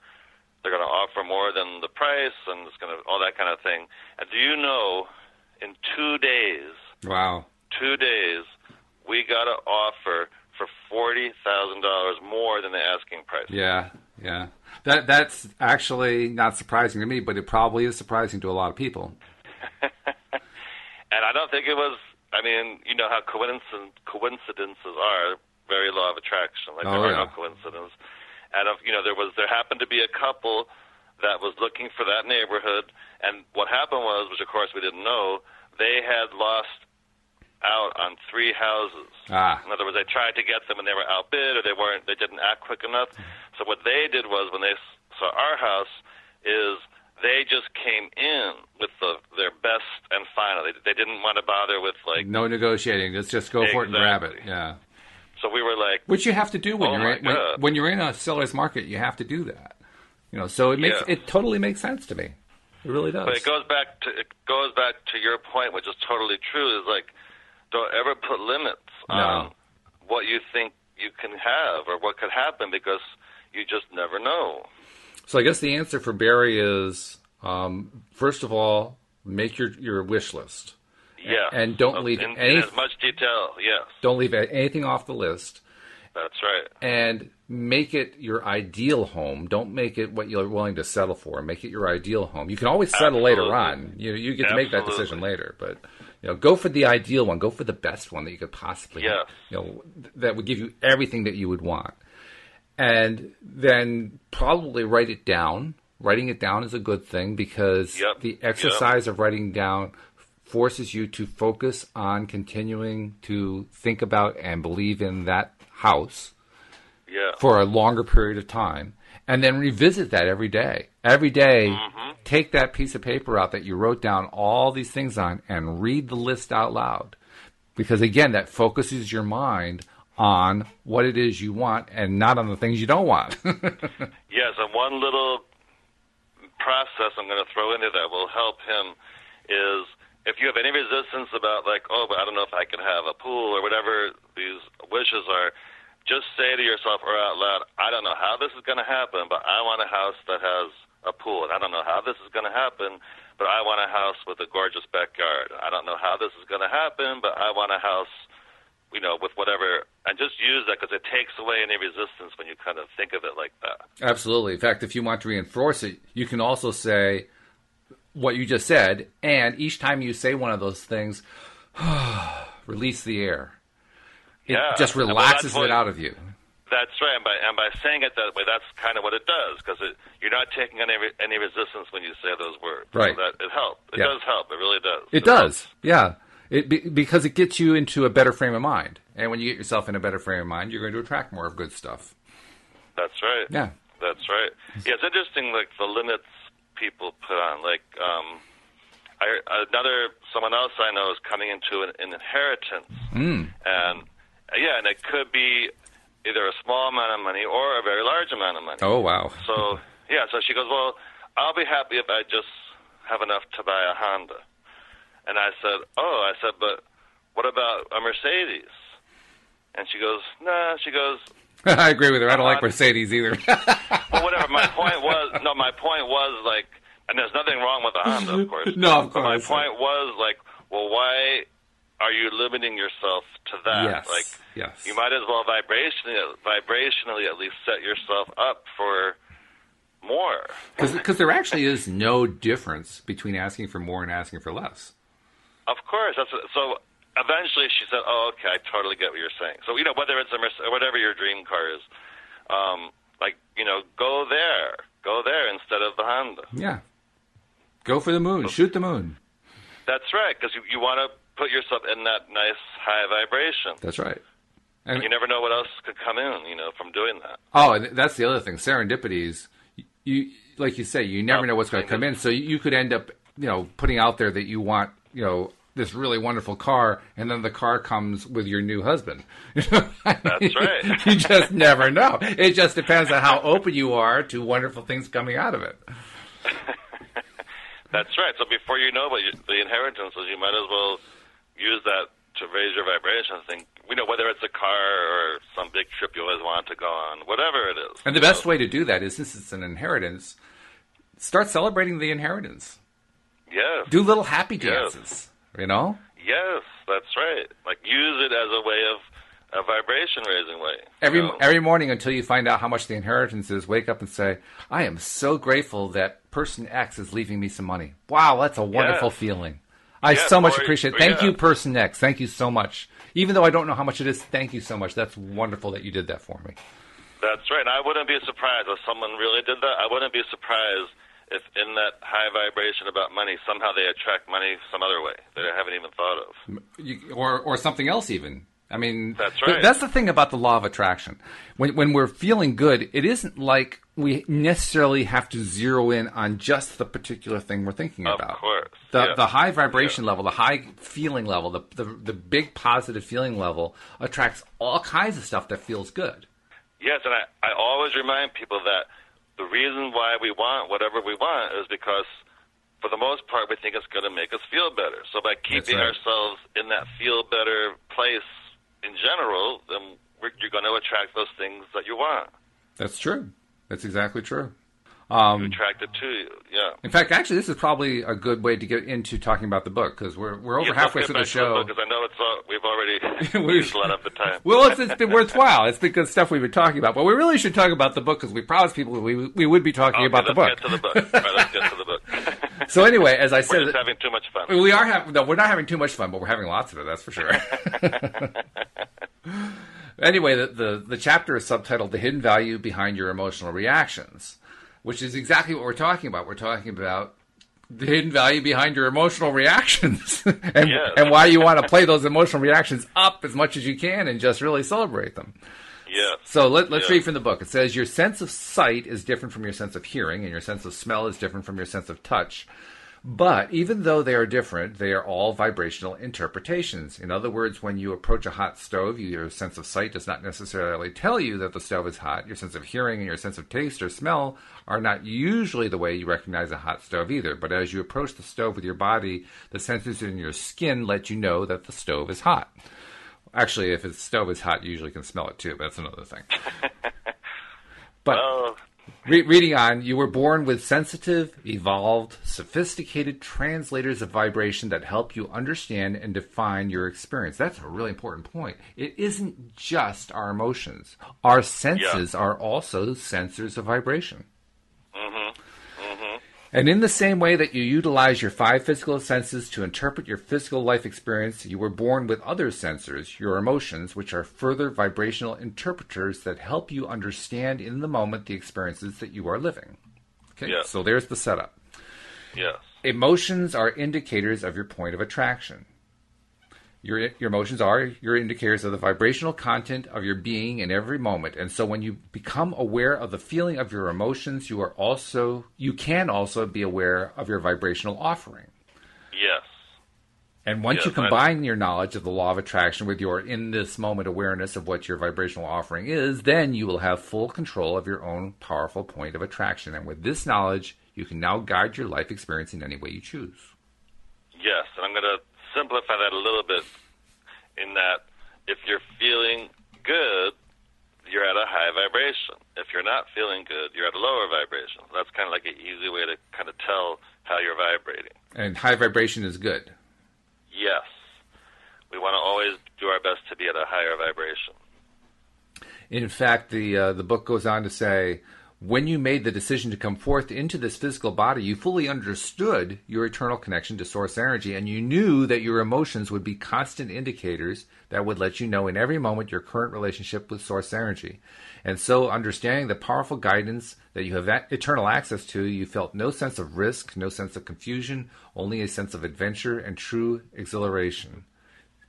They're going to offer more than the price, and it's going to all that kind of thing. And do you know, in two days, Wow. two days, we got an offer for forty thousand dollars more than the asking price. Yeah, yeah. That that's actually not surprising to me, but it probably is surprising to a lot of people. <laughs> and I don't think it was. I mean, you know how coincidence, coincidences are. very law of attraction. Like Oh, there are yeah. no coincidence. And if you know there was there happened to be a couple that was looking for that neighborhood, and what happened was, which of course we didn't know, they had lost out on three houses. Ah. In other words, they tried to get them and they were outbid, or they weren't. They didn't act quick enough. So what they did was when they saw our house is they just came in with the their best and final. They, they didn't want to bother with like. No negotiating. Just just go for it and grab it. Yeah. So we were like, Which you have to do when Oh you're in, when, when you're in a seller's market. You have to do that. You know. So it makes Yeah. it totally makes sense to me. It really does. But it goes back to it goes back to your point, which is totally true. Is like, don't ever put limits on what you think you can have or what could happen because you just never know. So I guess the answer for Barry is um, first of all, make your your wish list. Yeah, And don't leave in, any- in as much detail. Yes, Don't leave anything off the list. that's right. and make it your ideal home. Don't make it what you're willing to settle for. Make it your ideal home. You can always settle later on. You you get to make that decision later, but you know, go for the ideal one. Go for the best one that you could possibly. Yes. You know, th- that would give you everything that you would want, and then probably write it down. Writing it down is a good thing because Yep. the exercise of writing down forces you to focus on continuing to think about and believe in that house Yeah, for a longer period of time and then revisit that every day. Every day, Mm-hmm. take that piece of paper out that you wrote down all these things on and read the list out loud. Because again, that focuses your mind on what it is you want and not on the things you don't want. <laughs> yes. And one little process I'm going to throw into that will help him is if you have any resistance about like, oh, but I don't know if I can have a pool or whatever these wishes are. Just say to yourself or out loud, I don't know how this is going to happen, but I want a house that has a pool. And I don't know how this is going to happen, but I want a house with a gorgeous backyard. I don't know how this is going to happen, but I want a house, you know, with whatever. And just use that because it takes away any resistance when you kind of think of it like that. Absolutely. In fact, if you want to reinforce it, you can also say what you just said, and each time you say one of those things, <sighs> release the air. It Yeah. just Well, relaxes what- it out of you. That's right, and by and by saying it that way, that's kind of what it does because you're not taking any any resistance when you say those words. Right. So that it helps. It Yeah. does help. It really does. It does, yeah. It be, because it gets you into a better frame of mind, and when you get yourself in a better frame of mind, you're going to attract more of good stuff. That's right. Yeah. That's right. Yeah, it's interesting, like the limits people put on. Like, um, I, another someone else I know is coming into an, an inheritance, Mm. and yeah, and it could be either a small amount of money or a very large amount of money. Oh wow! So yeah, so she goes, well, I'll be happy if I just have enough to buy a Honda. And I said, oh, I said, but what about a Mercedes? And she goes, nah. She goes, <laughs> I agree with her. I don't like Uh, Mercedes either. <laughs> well, whatever. My point was, no, my point was like, and there's nothing wrong with a Honda, of course. <laughs> No, of But my point was like, well, why are you limiting yourself to that? yes, Like, yes. you might as well vibrationally, vibrationally at least set yourself up for more. Because there actually is no difference between asking for more and asking for less. Of course. That's what, so. Eventually, she said, "Oh, okay, I totally get what you're saying." So you know, whether it's a whatever your dream car is, um, like you know, go there, go there instead of the Honda. Yeah. Go for the moon. Shoot the moon. That's right, because you, you want to put yourself in that nice high vibration. That's right. And You never know what else could come in, you know, from doing that. Oh, and that's the other thing. Serendipities, you like you say, you never oh, know what's going to come in. So you could end up, you know, putting out there that you want, you know, this really wonderful car, and then the car comes with your new husband. <laughs> That's right. <laughs> you just never know. It just depends on how open you are to wonderful things coming out of it. <laughs> That's right. So before you know what the inheritance is, you might as well use that to raise your vibration. Think, you know, whether it's a car or some big trip you always want to go on, whatever it is. And the best way to do that is, since it's an inheritance, start celebrating the inheritance. Yes. Do little happy Yes. dances. You know. Yes, that's right. Like use it as a way of a vibration raising way. Every know? every morning until you find out how much the inheritance is, wake up and say, "I am so grateful that person X is leaving me some money." Wow, that's a wonderful Yes. feeling. I Yeah, so much appreciate it. Oh, thank yeah. you, Person X. Thank you so much. Even though I don't know how much it is, thank you so much. That's wonderful that you did that for me. That's right. And I wouldn't be surprised if someone really did that. I wouldn't be surprised if in that high vibration about money, somehow they attract money some other way that I haven't even thought of. You, or or something else even. I mean, That's th- right. that's the thing about the law of attraction. When when we're feeling good, it isn't like we necessarily have to zero in on just the particular thing we're thinking Of about. course, The yeah. the high vibration level, the high feeling level, the, the the big positive feeling level attracts all kinds of stuff that feels good. Yes, and I, I always remind people that the reason why we want whatever we want is because, for the most part, we think it's going to make us feel better. So by keeping right. ourselves in that feel better place in general, then you're going to attract those things that you want. That's true. That's exactly true. Um, attract it to you. Yeah. in fact, actually, this is probably a good way to get into talking about the book because we're we're over Yeah, halfway through the show. because I know it's all, we've already We- <laughs> used a lot of the time. <laughs> Well, it's, it's been worthwhile. It's because stuff we've been talking about. But we really should talk about the book because we promised people we we would be talking Okay, about the book. get to the book. All right, let's get to the book. So anyway, as I We're said, just having too much fun. we are having no, we're not having too much fun, but we're having lots of it. That's for sure. <laughs> anyway, the, the the chapter is subtitled "The Hidden Value Behind Your Emotional Reactions," which is exactly what we're talking about. We're talking about the hidden value behind your emotional reactions <laughs> and Yes. and why you want to play those emotional reactions up as much as you can and just really celebrate them. Yes. So let, let's Yeah. read from the book. It says your sense of sight is different from your sense of hearing, and your sense of smell is different from your sense of touch. But even though they are different, they are all vibrational interpretations. In other words, when you approach a hot stove, your sense of sight does not necessarily tell you that the stove is hot. Your sense of hearing and your sense of taste or smell are not usually the way you recognize a hot stove either. But as you approach the stove with your body, the sensors in your skin let you know that the stove is hot. Actually, if the stove is hot, you usually can smell it too, but that's another thing. <laughs> But Well, re- reading on, you were born with sensitive, evolved, sophisticated translators of vibration that help you understand and define your experience. That's a really important point. It isn't just our emotions, our senses are also sensors of vibration. Mm-hmm. Mm-hmm. And in the same way that you utilize your five physical senses to interpret your physical life experience, you were born with other sensors, your emotions, which are further vibrational interpreters that help you understand in the moment the experiences that you are living. Okay, Yeah. so there's the setup. yes. Emotions are indicators of your point of attraction. Your, your emotions are your indicators of the vibrational content of your being in every moment. And so when you become aware of the feeling of your emotions, you are also you can also be aware of your vibrational offering. Yes. And once you Yes, I- combine your knowledge of the law of attraction with your in this moment awareness of what your vibrational offering is, then you will have full control of your own powerful point of attraction. And with this knowledge, you can now guide your life experience in any way you choose. Yes, and I'm going to simplify that a little bit in that if you're feeling good, you're at a high vibration. If you're not feeling good, you're at a lower vibration. That's kind of like an easy way to kind of tell how you're vibrating. And high vibration is good. Yes. We want to always do our best to be at a higher vibration. In fact, the uh, the book goes on to say, when you made the decision to come forth into this physical body, you fully understood your eternal connection to source energy, and you knew that your emotions would be constant indicators that would let you know in every moment your current relationship with source energy. And so, understanding the powerful guidance that you have eternal access to, you felt no sense of risk, no sense of confusion, only a sense of adventure and true exhilaration.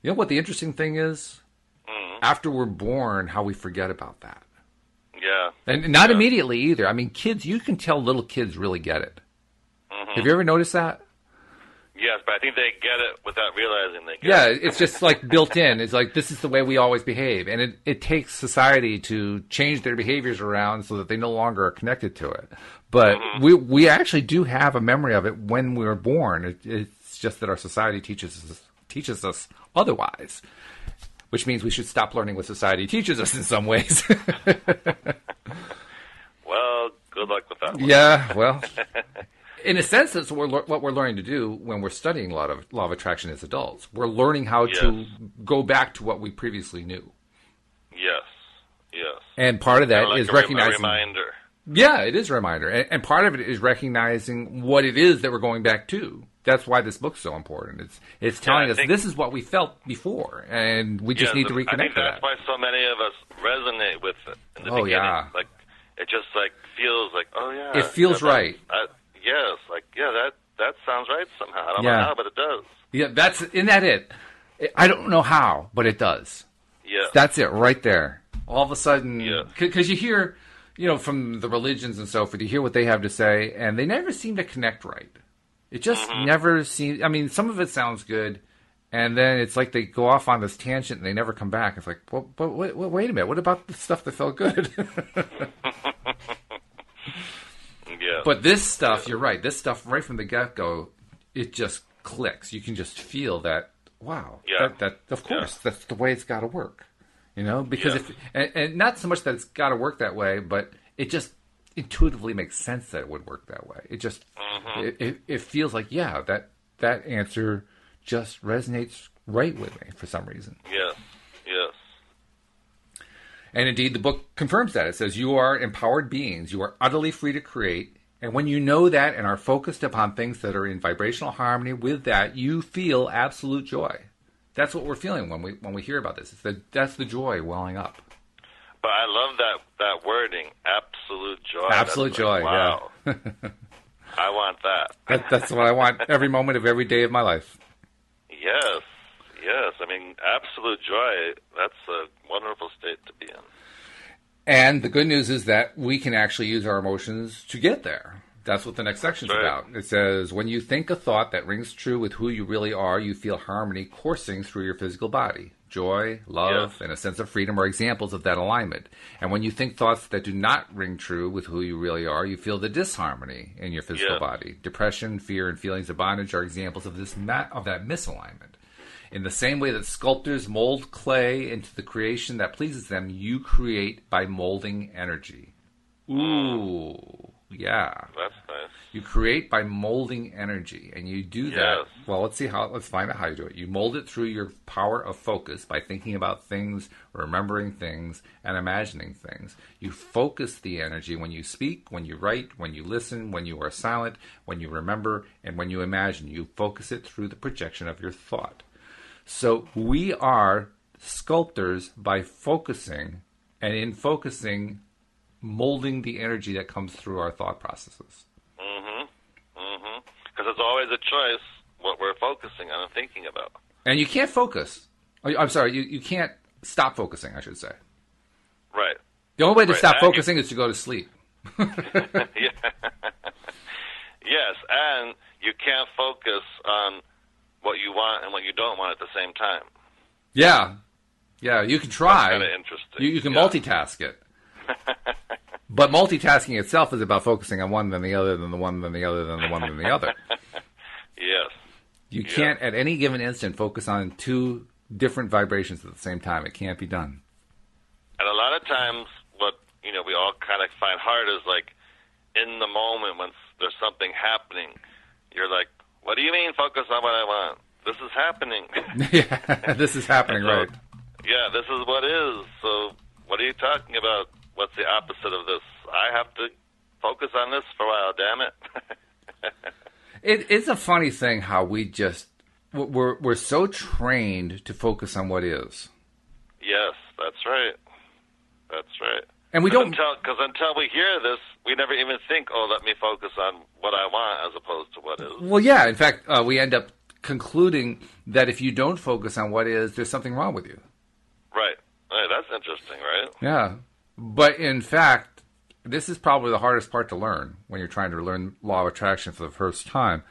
You know what the interesting thing is? Mm-hmm. After we're born, how we forget about that. Yeah. And not Yeah. immediately either. I mean, kids, you can tell little kids really get it. Mm-hmm. Have you ever noticed that? Yes, but I think they get it without realizing they get Yeah, it. Yeah, it's just like built in. It's like this is the way we always behave. And it, it takes society to change their behaviors around so that they no longer are connected to it. But Mm-hmm. we we actually do have a memory of it when we were born. It, it's just that our society teaches us, teaches us otherwise. Which means we should stop learning what society teaches us in some ways. <laughs> Well, good luck with that one. Yeah, well, <laughs> in a sense, that's what we're, what we're learning to do when we're studying law of law of attraction as adults. We're learning how to go back to what we previously knew, Yes. Yes. and part of that Kinda is a, recognizing. reminder. yeah, it is a reminder, and, and part of it is recognizing what it is that we're going back to. That's why this book's so important. It's it's telling I us think- this is what we felt before, and we just Yeah, need to reconnect I think that's that. why so many of us resonate with it in the Oh, beginning. yeah. Like it just like feels like oh yeah. It feels yeah, right. I, yes, like yeah, that that sounds right somehow. I don't Yeah. know how, but it does. Yeah, that's isn't that it? I don't know how, but it does. Yeah. That's it right there. All of a sudden, Yeah. because you hear, you know, from the religions and so forth, you hear what they have to say, and they never seem to connect right. It just Mm-hmm. never seems. I mean, some of it sounds good, and then it's like they go off on this tangent and they never come back. It's like, well, but wait, wait, wait a minute, what about the stuff that felt good? <laughs> yeah. but this stuff, you're right. This stuff, right from the get go, it just clicks. You can just feel that. Wow. Yeah. That, that of course, that's the way it's got to work. You know, because Yeah. if and, and not so much that it's got to work that way, but it just intuitively makes sense that it would work that way. It just Mm-hmm. it, it, it feels like yeah, that that answer just resonates right with me for some reason. yes. Yes. And indeed, the book confirms that. It says, You are empowered beings. You are utterly free to create. And when you know that and are focused upon things that are in vibrational harmony with that, you feel absolute joy. That's what we're feeling when we when we hear about this. It's the, that's the joy welling up. But I love that that wording, absolute joy. Absolute joy, like, wow. yeah. <laughs> I want that. That, that's what I want every moment of every day of my life. Yes. Yes. I mean, absolute joy. That's a wonderful state to be in. And the good news is that we can actually use our emotions to get there. That's what the next section's Right. about. It says, when you think a thought that rings true with who you really are, you feel harmony coursing through your physical body. Joy, love, and a sense of freedom are examples of that alignment. And when you think thoughts that do not ring true with who you really are, you feel the disharmony in your physical body. Depression, fear, and feelings of bondage are examples of this ma- of that misalignment. In the same way that sculptors mold clay into the creation that pleases them, you create by molding energy. Ooh, yeah. That's nice. You create by molding energy, and you do that. Well, let's see how. Let's find out how you do it. You mold it through your power of focus by thinking about things, remembering things, and imagining things. You focus the energy when you speak, when you write, when you listen, when you are silent, when you remember, and when you imagine. You focus it through the projection of your thought. So we are sculptors by focusing, and in focusing, molding the energy that comes through our thought processes. Mm-hmm. Because it's always a choice what we're focusing on and thinking about. And you can't focus. Oh, I'm sorry, you, you can't stop focusing, I should say. Right. The only way to Right, stop and you- focusing is to go to sleep. <laughs> <laughs> yeah. yes, and you can't focus on what you want and what you don't want at the same time. Yeah. Yeah, you can try. Kind of interesting. You, you can Yeah. multitask it. <laughs> but multitasking itself is about focusing on one, then the other, then the one, then the other, then the one, then the other. <laughs> Yes. You can't, at any given instant, focus on two different vibrations at the same time. It can't be done. And a lot of times, what you know, we all kind of find hard is like in the moment when there's something happening, you're like, "What do you mean? Focus on what I want. This is happening. <laughs> <laughs> yeah, this is happening, So, right? yeah, this is what is. So, what are you talking about? What's the opposite of this? I have to focus on this for a while. Damn it. <laughs> It, it's a funny thing how we just we're we're so trained to focus on what is, yes, that's right. That's right. and we don't. until because until we hear this, we never even think, "Oh, let me focus on what I want," as opposed to what is. Well, yeah. In fact, uh, we end up concluding that if you don't focus on what is, there's something wrong with you. Right. Right. That's interesting, right? Yeah. But in fact, this is probably the hardest part to learn when you're trying to learn law of attraction for the first time.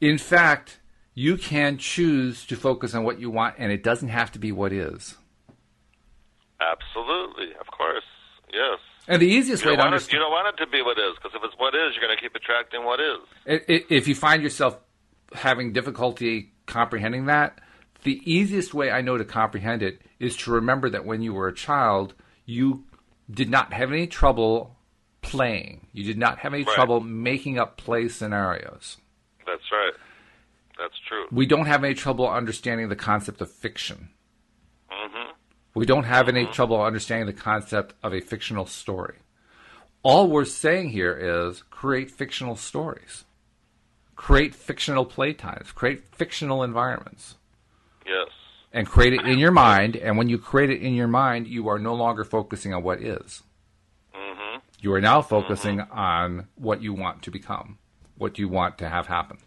In fact, you can choose to focus on what you want, and it doesn't have to be what is. Absolutely. Of course. Yes. And the easiest way to want it, understand. you don't want it to be what is, because if it's what is, you're going to keep attracting what is. If you find yourself having difficulty comprehending that, the easiest way I know to comprehend it is to remember that when you were a child, you did not have any trouble playing. You did not have any Right. trouble making up play scenarios. That's right. That's true. We don't have any trouble understanding the concept of fiction. hmm We don't have any trouble understanding the concept of a fictional story. All we're saying here is create fictional stories. create fictional playtimes, create fictional environments, Yes. And create it in your mind. And when you create it in your mind, you are no longer focusing on what is. Mhm. You are now focusing on what you want to become, what you want to have happen.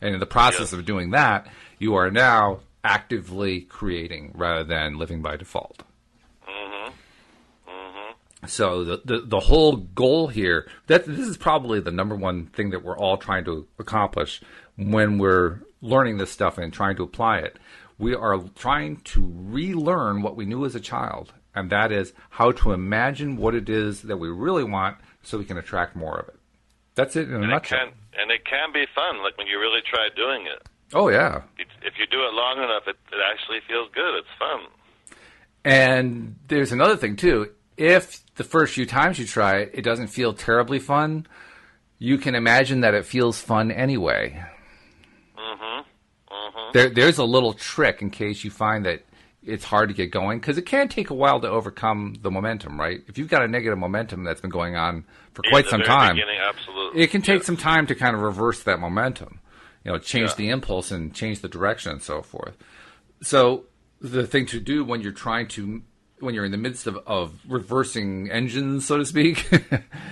And in the process Yes. of doing that, you are now actively creating rather than living by default. Mhm. Mhm. So the, the the whole goal here that this is probably the number one thing that we're all trying to accomplish when we're learning this stuff and trying to apply it. We are trying to relearn what we knew as a child, and that is how to imagine what it is that we really want so we can attract more of it. That's it in a And it nutshell. can and it can be fun, like when you really try doing it. Oh yeah. If if you do it long enough, it, it actually feels good. It's fun. And there's another thing too. If the first few times you try it, it doesn't feel terribly fun, you can imagine that it feels fun anyway. Mhm. There, there's a little trick in case you find that it's hard to get going because it can take a while to overcome the momentum, right? If you've got a negative momentum that's been going on for quite some time, it can take Yes. some time to kind of reverse that momentum. You know, change Yeah. the impulse and change the direction and so forth. So the thing to do when you're trying to when you're in the midst of, of reversing engines, so to speak,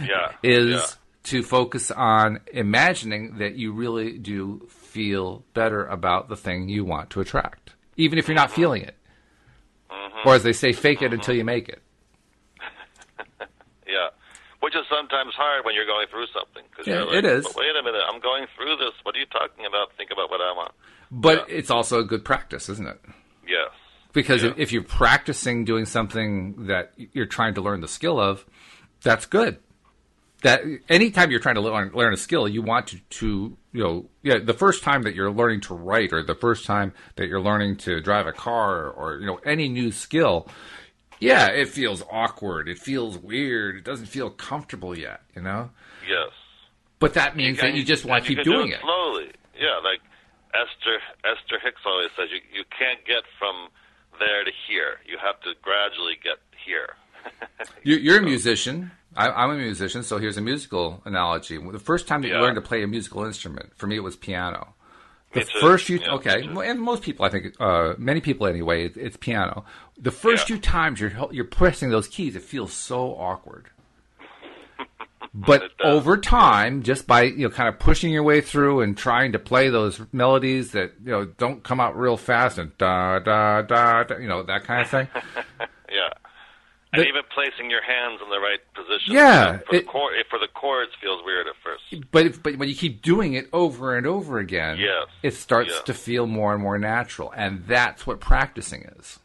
Yeah. <laughs> is Yeah. to focus on imagining that you really do feel better about the thing you want to attract, even if you're not feeling it. Mm-hmm. Or as they say, fake it until you make it. <laughs> Yeah, which is sometimes hard when you're going through something. Cause Yeah, like, it is. But wait a minute, I'm going through this. What are you talking about? Think about what I want. But it's also a good practice, isn't it? Yes. Because Yeah. if you're practicing doing something that you're trying to learn the skill of, that's good. That anytime you're trying to learn, learn a skill, you want to, to you know yeah the first time that you're learning to write or the first time that you're learning to drive a car or you know any new skill, yeah, it feels awkward, it feels weird, it doesn't feel comfortable yet, you know. Yes. But that means that you just want to keep doing do it. slowly. Yeah, like Esther Esther Hicks always says, you you can't get from there to here. You have to gradually get here. You- <laughs> You're a musician. I, I'm a musician, so here's a musical analogy. The first time that you Yeah. learned to play a musical instrument, for me, it was piano. The too. first few, Yeah, okay, me too. well, and most people, I think, uh, many people anyway, it, it's piano. The first Yeah. few times you're you're pressing those keys, it feels so awkward. But over time, just by you know, kind of pushing your way through and trying to play those melodies that you know don't come out real fast and da da da, da you know that kind of thing. And even placing your hands in the right position. Yeah, For the, it- for the chords feels weird at first. But if, but when you keep doing it over and over again, Yes. it starts Yeah. to feel more and more natural, and that's what practicing is.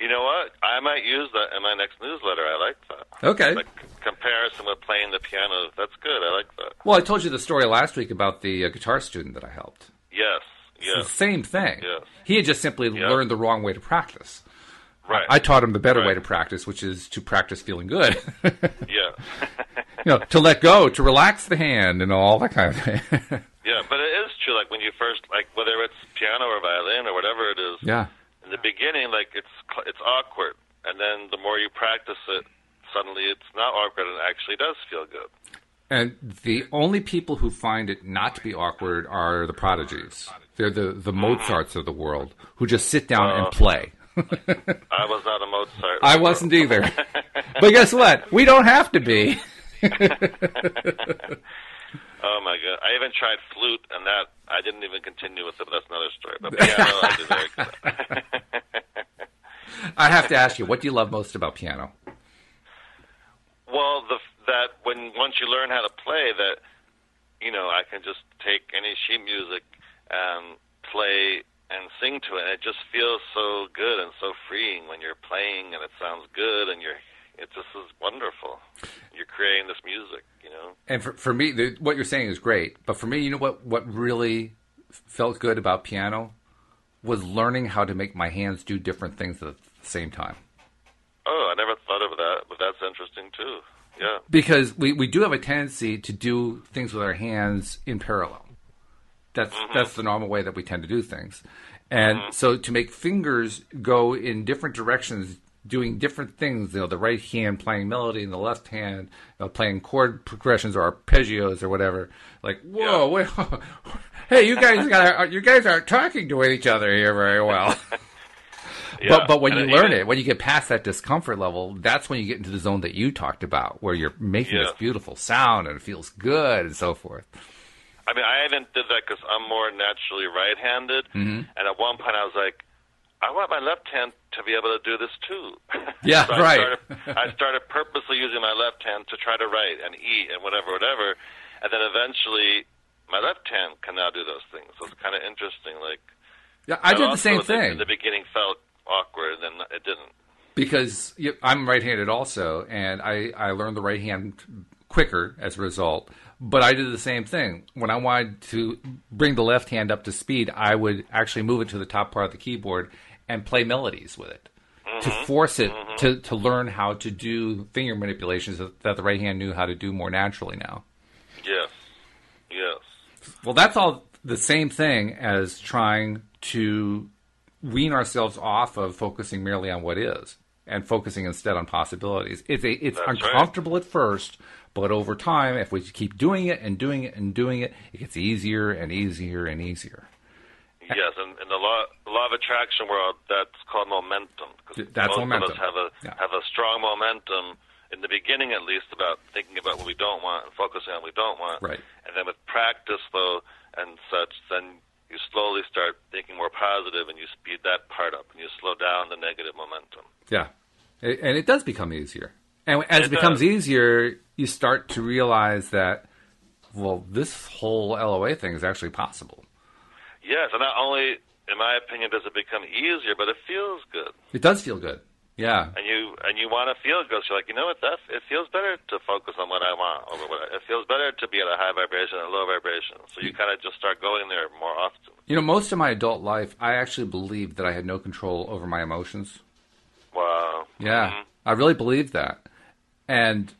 You know what? I might use that in my next newsletter. I like that. Okay. Comparison with playing the piano. That's good. I like that. Well, I told you the story last week about the uh, guitar student that I helped. Yes. It's Yes. the same thing. Yes. He had just simply learned the wrong way to practice. Right. I taught him the better way to practice, which is to practice feeling good. <laughs> yeah. <laughs> you know, to let go, to relax the hand, and all that kind of thing. <laughs> yeah. But it is true. Like when you first, like whether it's piano or violin or whatever it is, yeah. in the beginning, like it's it's awkward, and then the more you practice it, suddenly it's not awkward and it actually does feel good. And the only people who find it not to be awkward are the prodigies. They're the, the Mozarts of the world who just sit down and Uh, play. I was not a Mozart. I wasn't either. <laughs> but guess what? We don't have to be. <laughs> Oh my god! I even tried flute, and that I didn't even continue with it. But that's another story. But piano, I did very good. <laughs> I have to ask you, what do you love most about piano? Well, the that when once you learn how to play, that you know, I can just take any sheet music and play and sing to it. And it just feels so good and so freeing when you're playing, and it sounds good, and you're. It just is wonderful. You're creating this music, you know. And for, for me, the, what you're saying is great. But for me, you know what, what really felt good about piano was learning how to make my hands do different things at the same time. Oh, I never thought of that, but that's interesting too. Yeah. because we, we do have a tendency to do things with our hands in parallel. That's mm-hmm. that's the normal way that we tend to do things, and mm-hmm. so to make fingers go in different directions doing different things. You know, the right hand playing melody and the left hand you know, playing chord progressions or arpeggios or whatever. Like, whoa, wait, <laughs> hey, you guys got you guys aren't talking to each other here very well. <laughs> Yeah. But but when And you learn even- it, when you get past that discomfort level, that's when you get into the zone that you talked about, where you're making this beautiful sound and it feels good and so forth. I mean, I even did that because I'm more naturally right-handed, Mm-hmm. and at one point I was like, I want my left hand to be able to do this too. <laughs> Yeah, so I right. Started, I started purposely using my left hand to try to write and eat and whatever, whatever, and then eventually my left hand can now do those things. So it's kind of interesting. Like Yeah, I did the same thing. In the beginning, felt awkward, then it didn't. because I'm right-handed also, and I, I learned the right hand quicker as a result. But I did the same thing when I wanted to bring the left hand up to speed. I would actually move it to the top part of the keyboard and play melodies with it to mm-hmm. force it mm-hmm. to, to learn how to do finger manipulations that, that the right hand knew how to do more naturally now. Yes, yes, Well, that's all the same thing as trying to wean ourselves off of focusing merely on what is and focusing instead on possibilities. It's a, it's That's right. uncomfortable at first, but over time, if we keep doing it and doing it and doing it, it gets easier and easier and easier. yes. And in the law, law of attraction world, that's called momentum. That's most momentum. of us have a Yeah. have a strong momentum in the beginning, at least, about thinking about what we don't want and focusing on what we don't want. Right. And then with practice, though, and such, then you slowly start thinking more positive, and you speed that part up, and you slow down the negative momentum. Yeah, and it does become easier. And as it, It becomes does. easier, you start to realize that, well, this whole LOA thing is actually possible. Yes, and not only, in my opinion, does it become easier, but it feels good. It does feel good. Yeah. and you and you want to feel good. So you're like, you know what? That it feels better to focus on what I want over what I, it feels better to be at a high vibration and a low vibration. So you kind of just start going there more often. You know, most of my adult life, I actually believed that I had no control over my emotions. Wow. Yeah, Mhm. I really believed that. And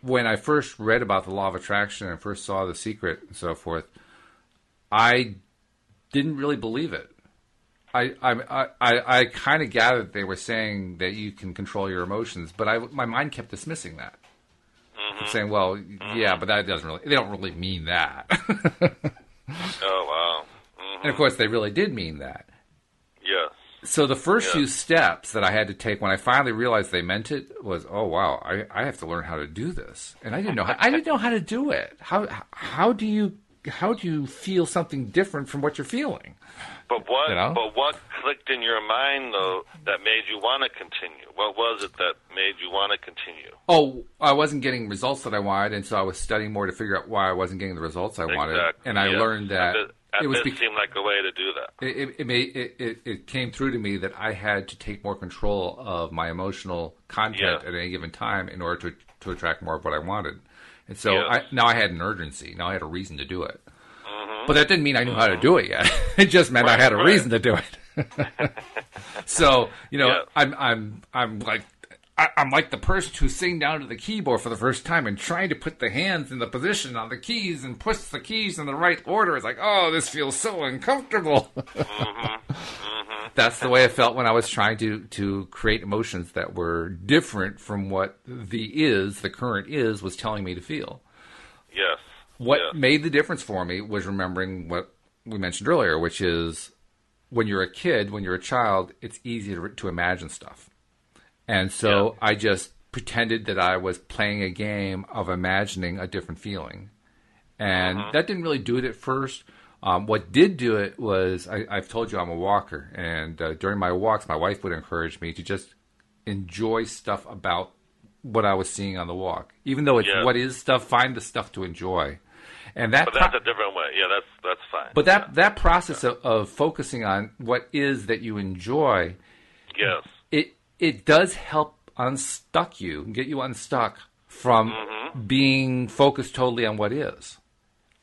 when I first read about the law of attraction and first saw The Secret and so forth, I didn't really believe it. I I I, I kind of gathered they were saying that you can control your emotions, but I my mind kept dismissing that, saying, "Well, yeah, but that doesn't really. They don't really mean that." <laughs> Oh wow. hmm and of course, they really did mean that. So the first Yeah. few steps that I had to take when I finally realized they meant it was, oh wow, I, I have to learn how to do this, and I didn't know how, I didn't know how to do it. How how do you how do you feel something different from what you're feeling? But what? You know? But what clicked in your mind though that made you want to continue? What was it that made you want to continue? Oh, I wasn't getting results that I wanted, and so I was studying more to figure out why I wasn't getting the results I wanted, and I learned that and, this, and it was because. seemed like a way to do that. it, it, it, made, it, it, it came through to me that I had to take more control of my emotional content Yeah. at any given time in order to to attract more of what I wanted. And so Yes. I, now I had an urgency. Now I had a reason to do it. Mm-hmm. But that didn't mean I knew how to do it yet. <laughs> it just meant I had a right. reason to do it. <laughs> so you know, <laughs> Yeah. I'm I'm I'm like. I- I'm like the person who's sitting down to the keyboard for the first time and trying to put the hands in the position on the keys and push the keys in the right order. It's like, oh, this feels so uncomfortable. <laughs> That's the way I felt when I was trying to to create emotions that were different from what the is, the current is, was telling me to feel. Yes. What yes. made the difference for me was remembering what we mentioned earlier, which is when you're a kid, when you're a child, it's easy to, to imagine stuff. And so I just pretended that I was playing a game of imagining a different feeling. And that didn't really do it at first. Um, what did do it was I, I've told you I'm a walker, and uh, during my walks, my wife would encourage me to just enjoy stuff about what I was seeing on the walk, even though it's Yeah. what is stuff. Find the stuff to enjoy, and that. But pro- that's a different way. Yeah, that's that's fine. but that that process of, of focusing on what is that you enjoy, yes. It does help unstuck you, get you unstuck from Mm-hmm. being focused totally on what is.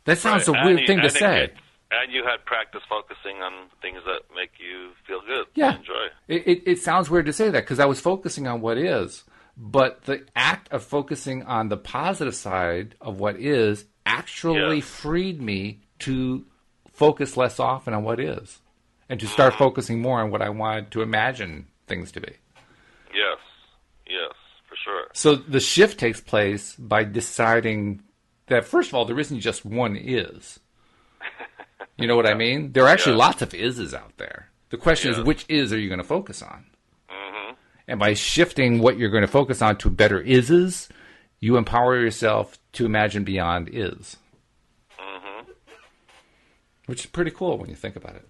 That sounds Right. a weird you- thing to it say. and you had practice focusing on things that make you feel good. Yeah. Enjoy. It, it, it sounds weird to say that because I was focusing on what is, but the act of focusing on the positive side of what is actually Yeah. freed me to focus less often on what is and to Mm-hmm. start focusing more on what I wanted to imagine things to be. Yes. Yes, for sure. So the shift takes place by deciding that first of all, there isn't just one is. <laughs> You know what I mean? There are actually Yeah. lots of ises out there. The question is, which is are you going to focus on? hmm And by shifting what you're going to focus on to better ises, you empower yourself to imagine beyond is, Mm-hmm. which is pretty cool when you think about it.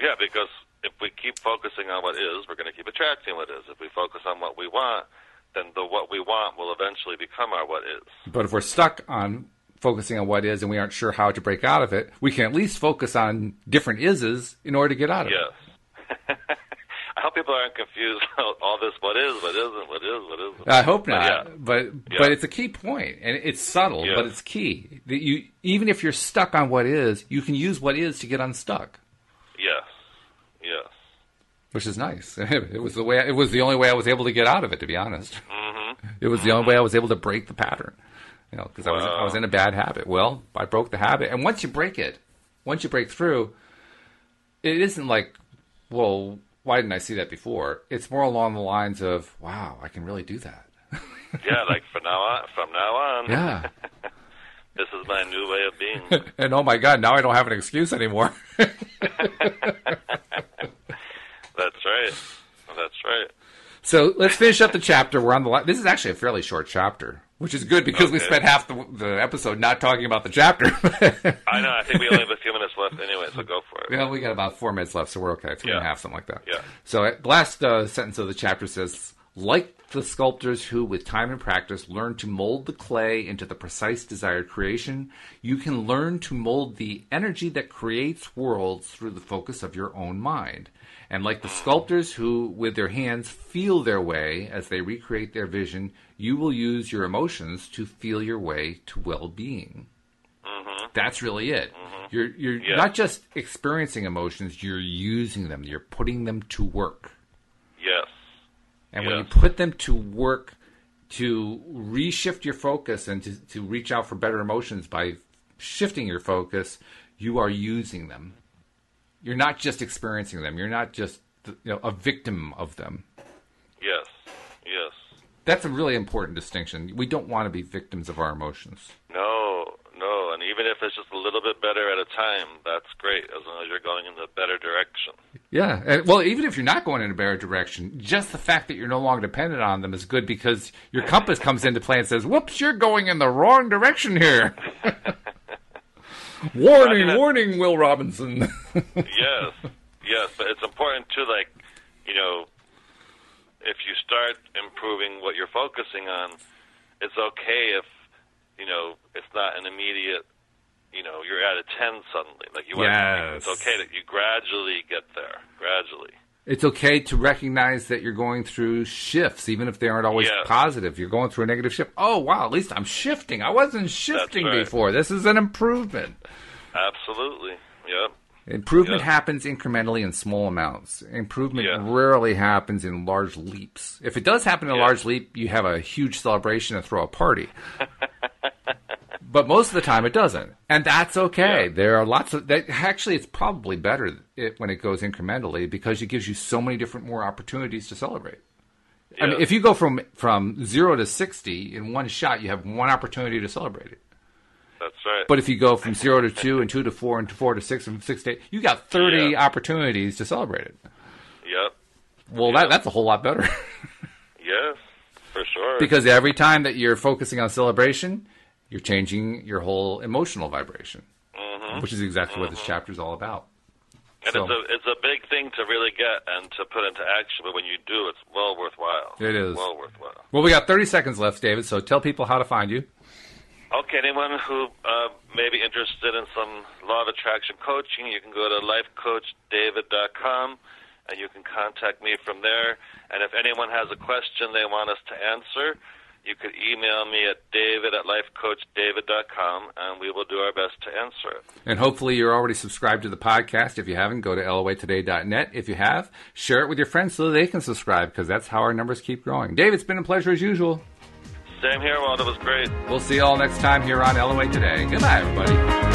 Yeah, because if we keep focusing on what is, we're going to keep attracting what is. If we focus on what we want, then the what we want will eventually become our what is. But if we're stuck on focusing on what is and we aren't sure how to break out of it, we can at least focus on different ises in order to get out of it. Yes. <laughs> I hope people aren't confused about all this what is, what isn't, what is, what isn't. I hope But not, yeah. but Yeah. but it's a key point, and it's subtle, Yeah. but it's key. That you even if you're stuck on what is, you can use what is to get unstuck, Yes. Yes. which is nice. <laughs> It was the way it was the only way I was able to get out of it. To be honest, hmm it was the only way I was able to break the pattern. You know, because I was I was in a bad habit. Well, I broke the habit, and once you break it, once you break through, it isn't like, well, why didn't I see that before? It's more along the lines of, wow, I can really do that. <laughs> Yeah, like from now on, from now on, Yeah. <laughs> this is my new way of being. and oh my God, now I don't have an excuse anymore. That's right. That's right. so let's finish up the chapter. We're on the. Li- this is actually a fairly short chapter, which is good because we spent half the, the episode not talking about the chapter. <laughs> I know. I think we only have a few minutes left anyway, so go for it. Well, we got about four minutes left, so we're okay. Three and a Yeah. half, something like that. Yeah. So the last uh, sentence of the chapter says, like the sculptors who, with time and practice, learn to mold the clay into the precise desired creation, you can learn to mold the energy that creates worlds through the focus of your own mind. And like the sculptors who, with their hands, feel their way as they recreate their vision, you will use your emotions to feel your way to well-being. Mm-hmm. That's really it. Mm-hmm. You're you're Yeah. not just experiencing emotions; you're using them. You're putting them to work. Yes. And when you put them to work to reshift your focus and to, to reach out for better emotions by shifting your focus, you are using them. You're not just experiencing them. You're not just you know, a victim of them. Yes. Yes. That's a really important distinction. We don't want to be victims of our emotions. No, no, and even if it's just a little bit better at a time, that's great as long as you're going in the better direction. Yeah. And, well, even if you're not going in a better direction, just the fact that you're no longer dependent on them is good because your compass comes into play and says, whoops, you're going in the wrong direction here. <laughs> warning, warning, Will Robinson. <laughs> yes, yes, but it's important to like, you know, if you start improving what you're focusing on, it's okay if, you know, it's not an immediate, you know, you're at a ten suddenly. Like you, want Yes. it's okay that you gradually get there, gradually. It's okay to recognize that you're going through shifts, even if they aren't always Yes. positive. You're going through a negative shift. Oh, wow, at least I'm shifting. I wasn't shifting right. before. This is an improvement. Absolutely. Yep. Improvement Yeah. happens incrementally in small amounts. Improvement Yeah. rarely happens in large leaps. If it does happen in a large leap, you have a huge celebration and throw a party. <laughs> but most of the time, it doesn't, and that's okay. Yeah. There are lots of that. Actually, it's probably better it, when it goes incrementally because it gives you so many different more opportunities to celebrate. I mean, if you go from from zero to sixty in one shot, you have one opportunity to celebrate it. That's right. But if you go from zero to two and two to four and four to six and six to eight, you got 30 Yeah. opportunities to celebrate it. yep. Well, Yeah. that, that's a whole lot better <laughs> Yes. For sure. because every time that you're focusing on celebration, you're changing your whole emotional vibration, hmm which is exactly what this chapter is all about. And So- it's a it's a big thing to really get and to put into action, but when you do, it's well worthwhile. It is. well worthwhile. Well, we got 30 seconds left, David, so tell people how to find you. Okay, anyone who uh, may be interested in some law of attraction coaching, you can go to lifecoachdavid.com and you can contact me from there. And if anyone has a question they want us to answer, you could email me at david at lifecoachdavid.com and we will do our best to answer it. And hopefully you're already subscribed to the podcast. If you haven't, go to loatoday.net. If you have, share it with your friends so they can subscribe because that's how our numbers keep growing. Dave, it's been a pleasure as usual. Same here, Walt. It was great. We'll see you all next time here on LOA Today. Goodbye, everybody.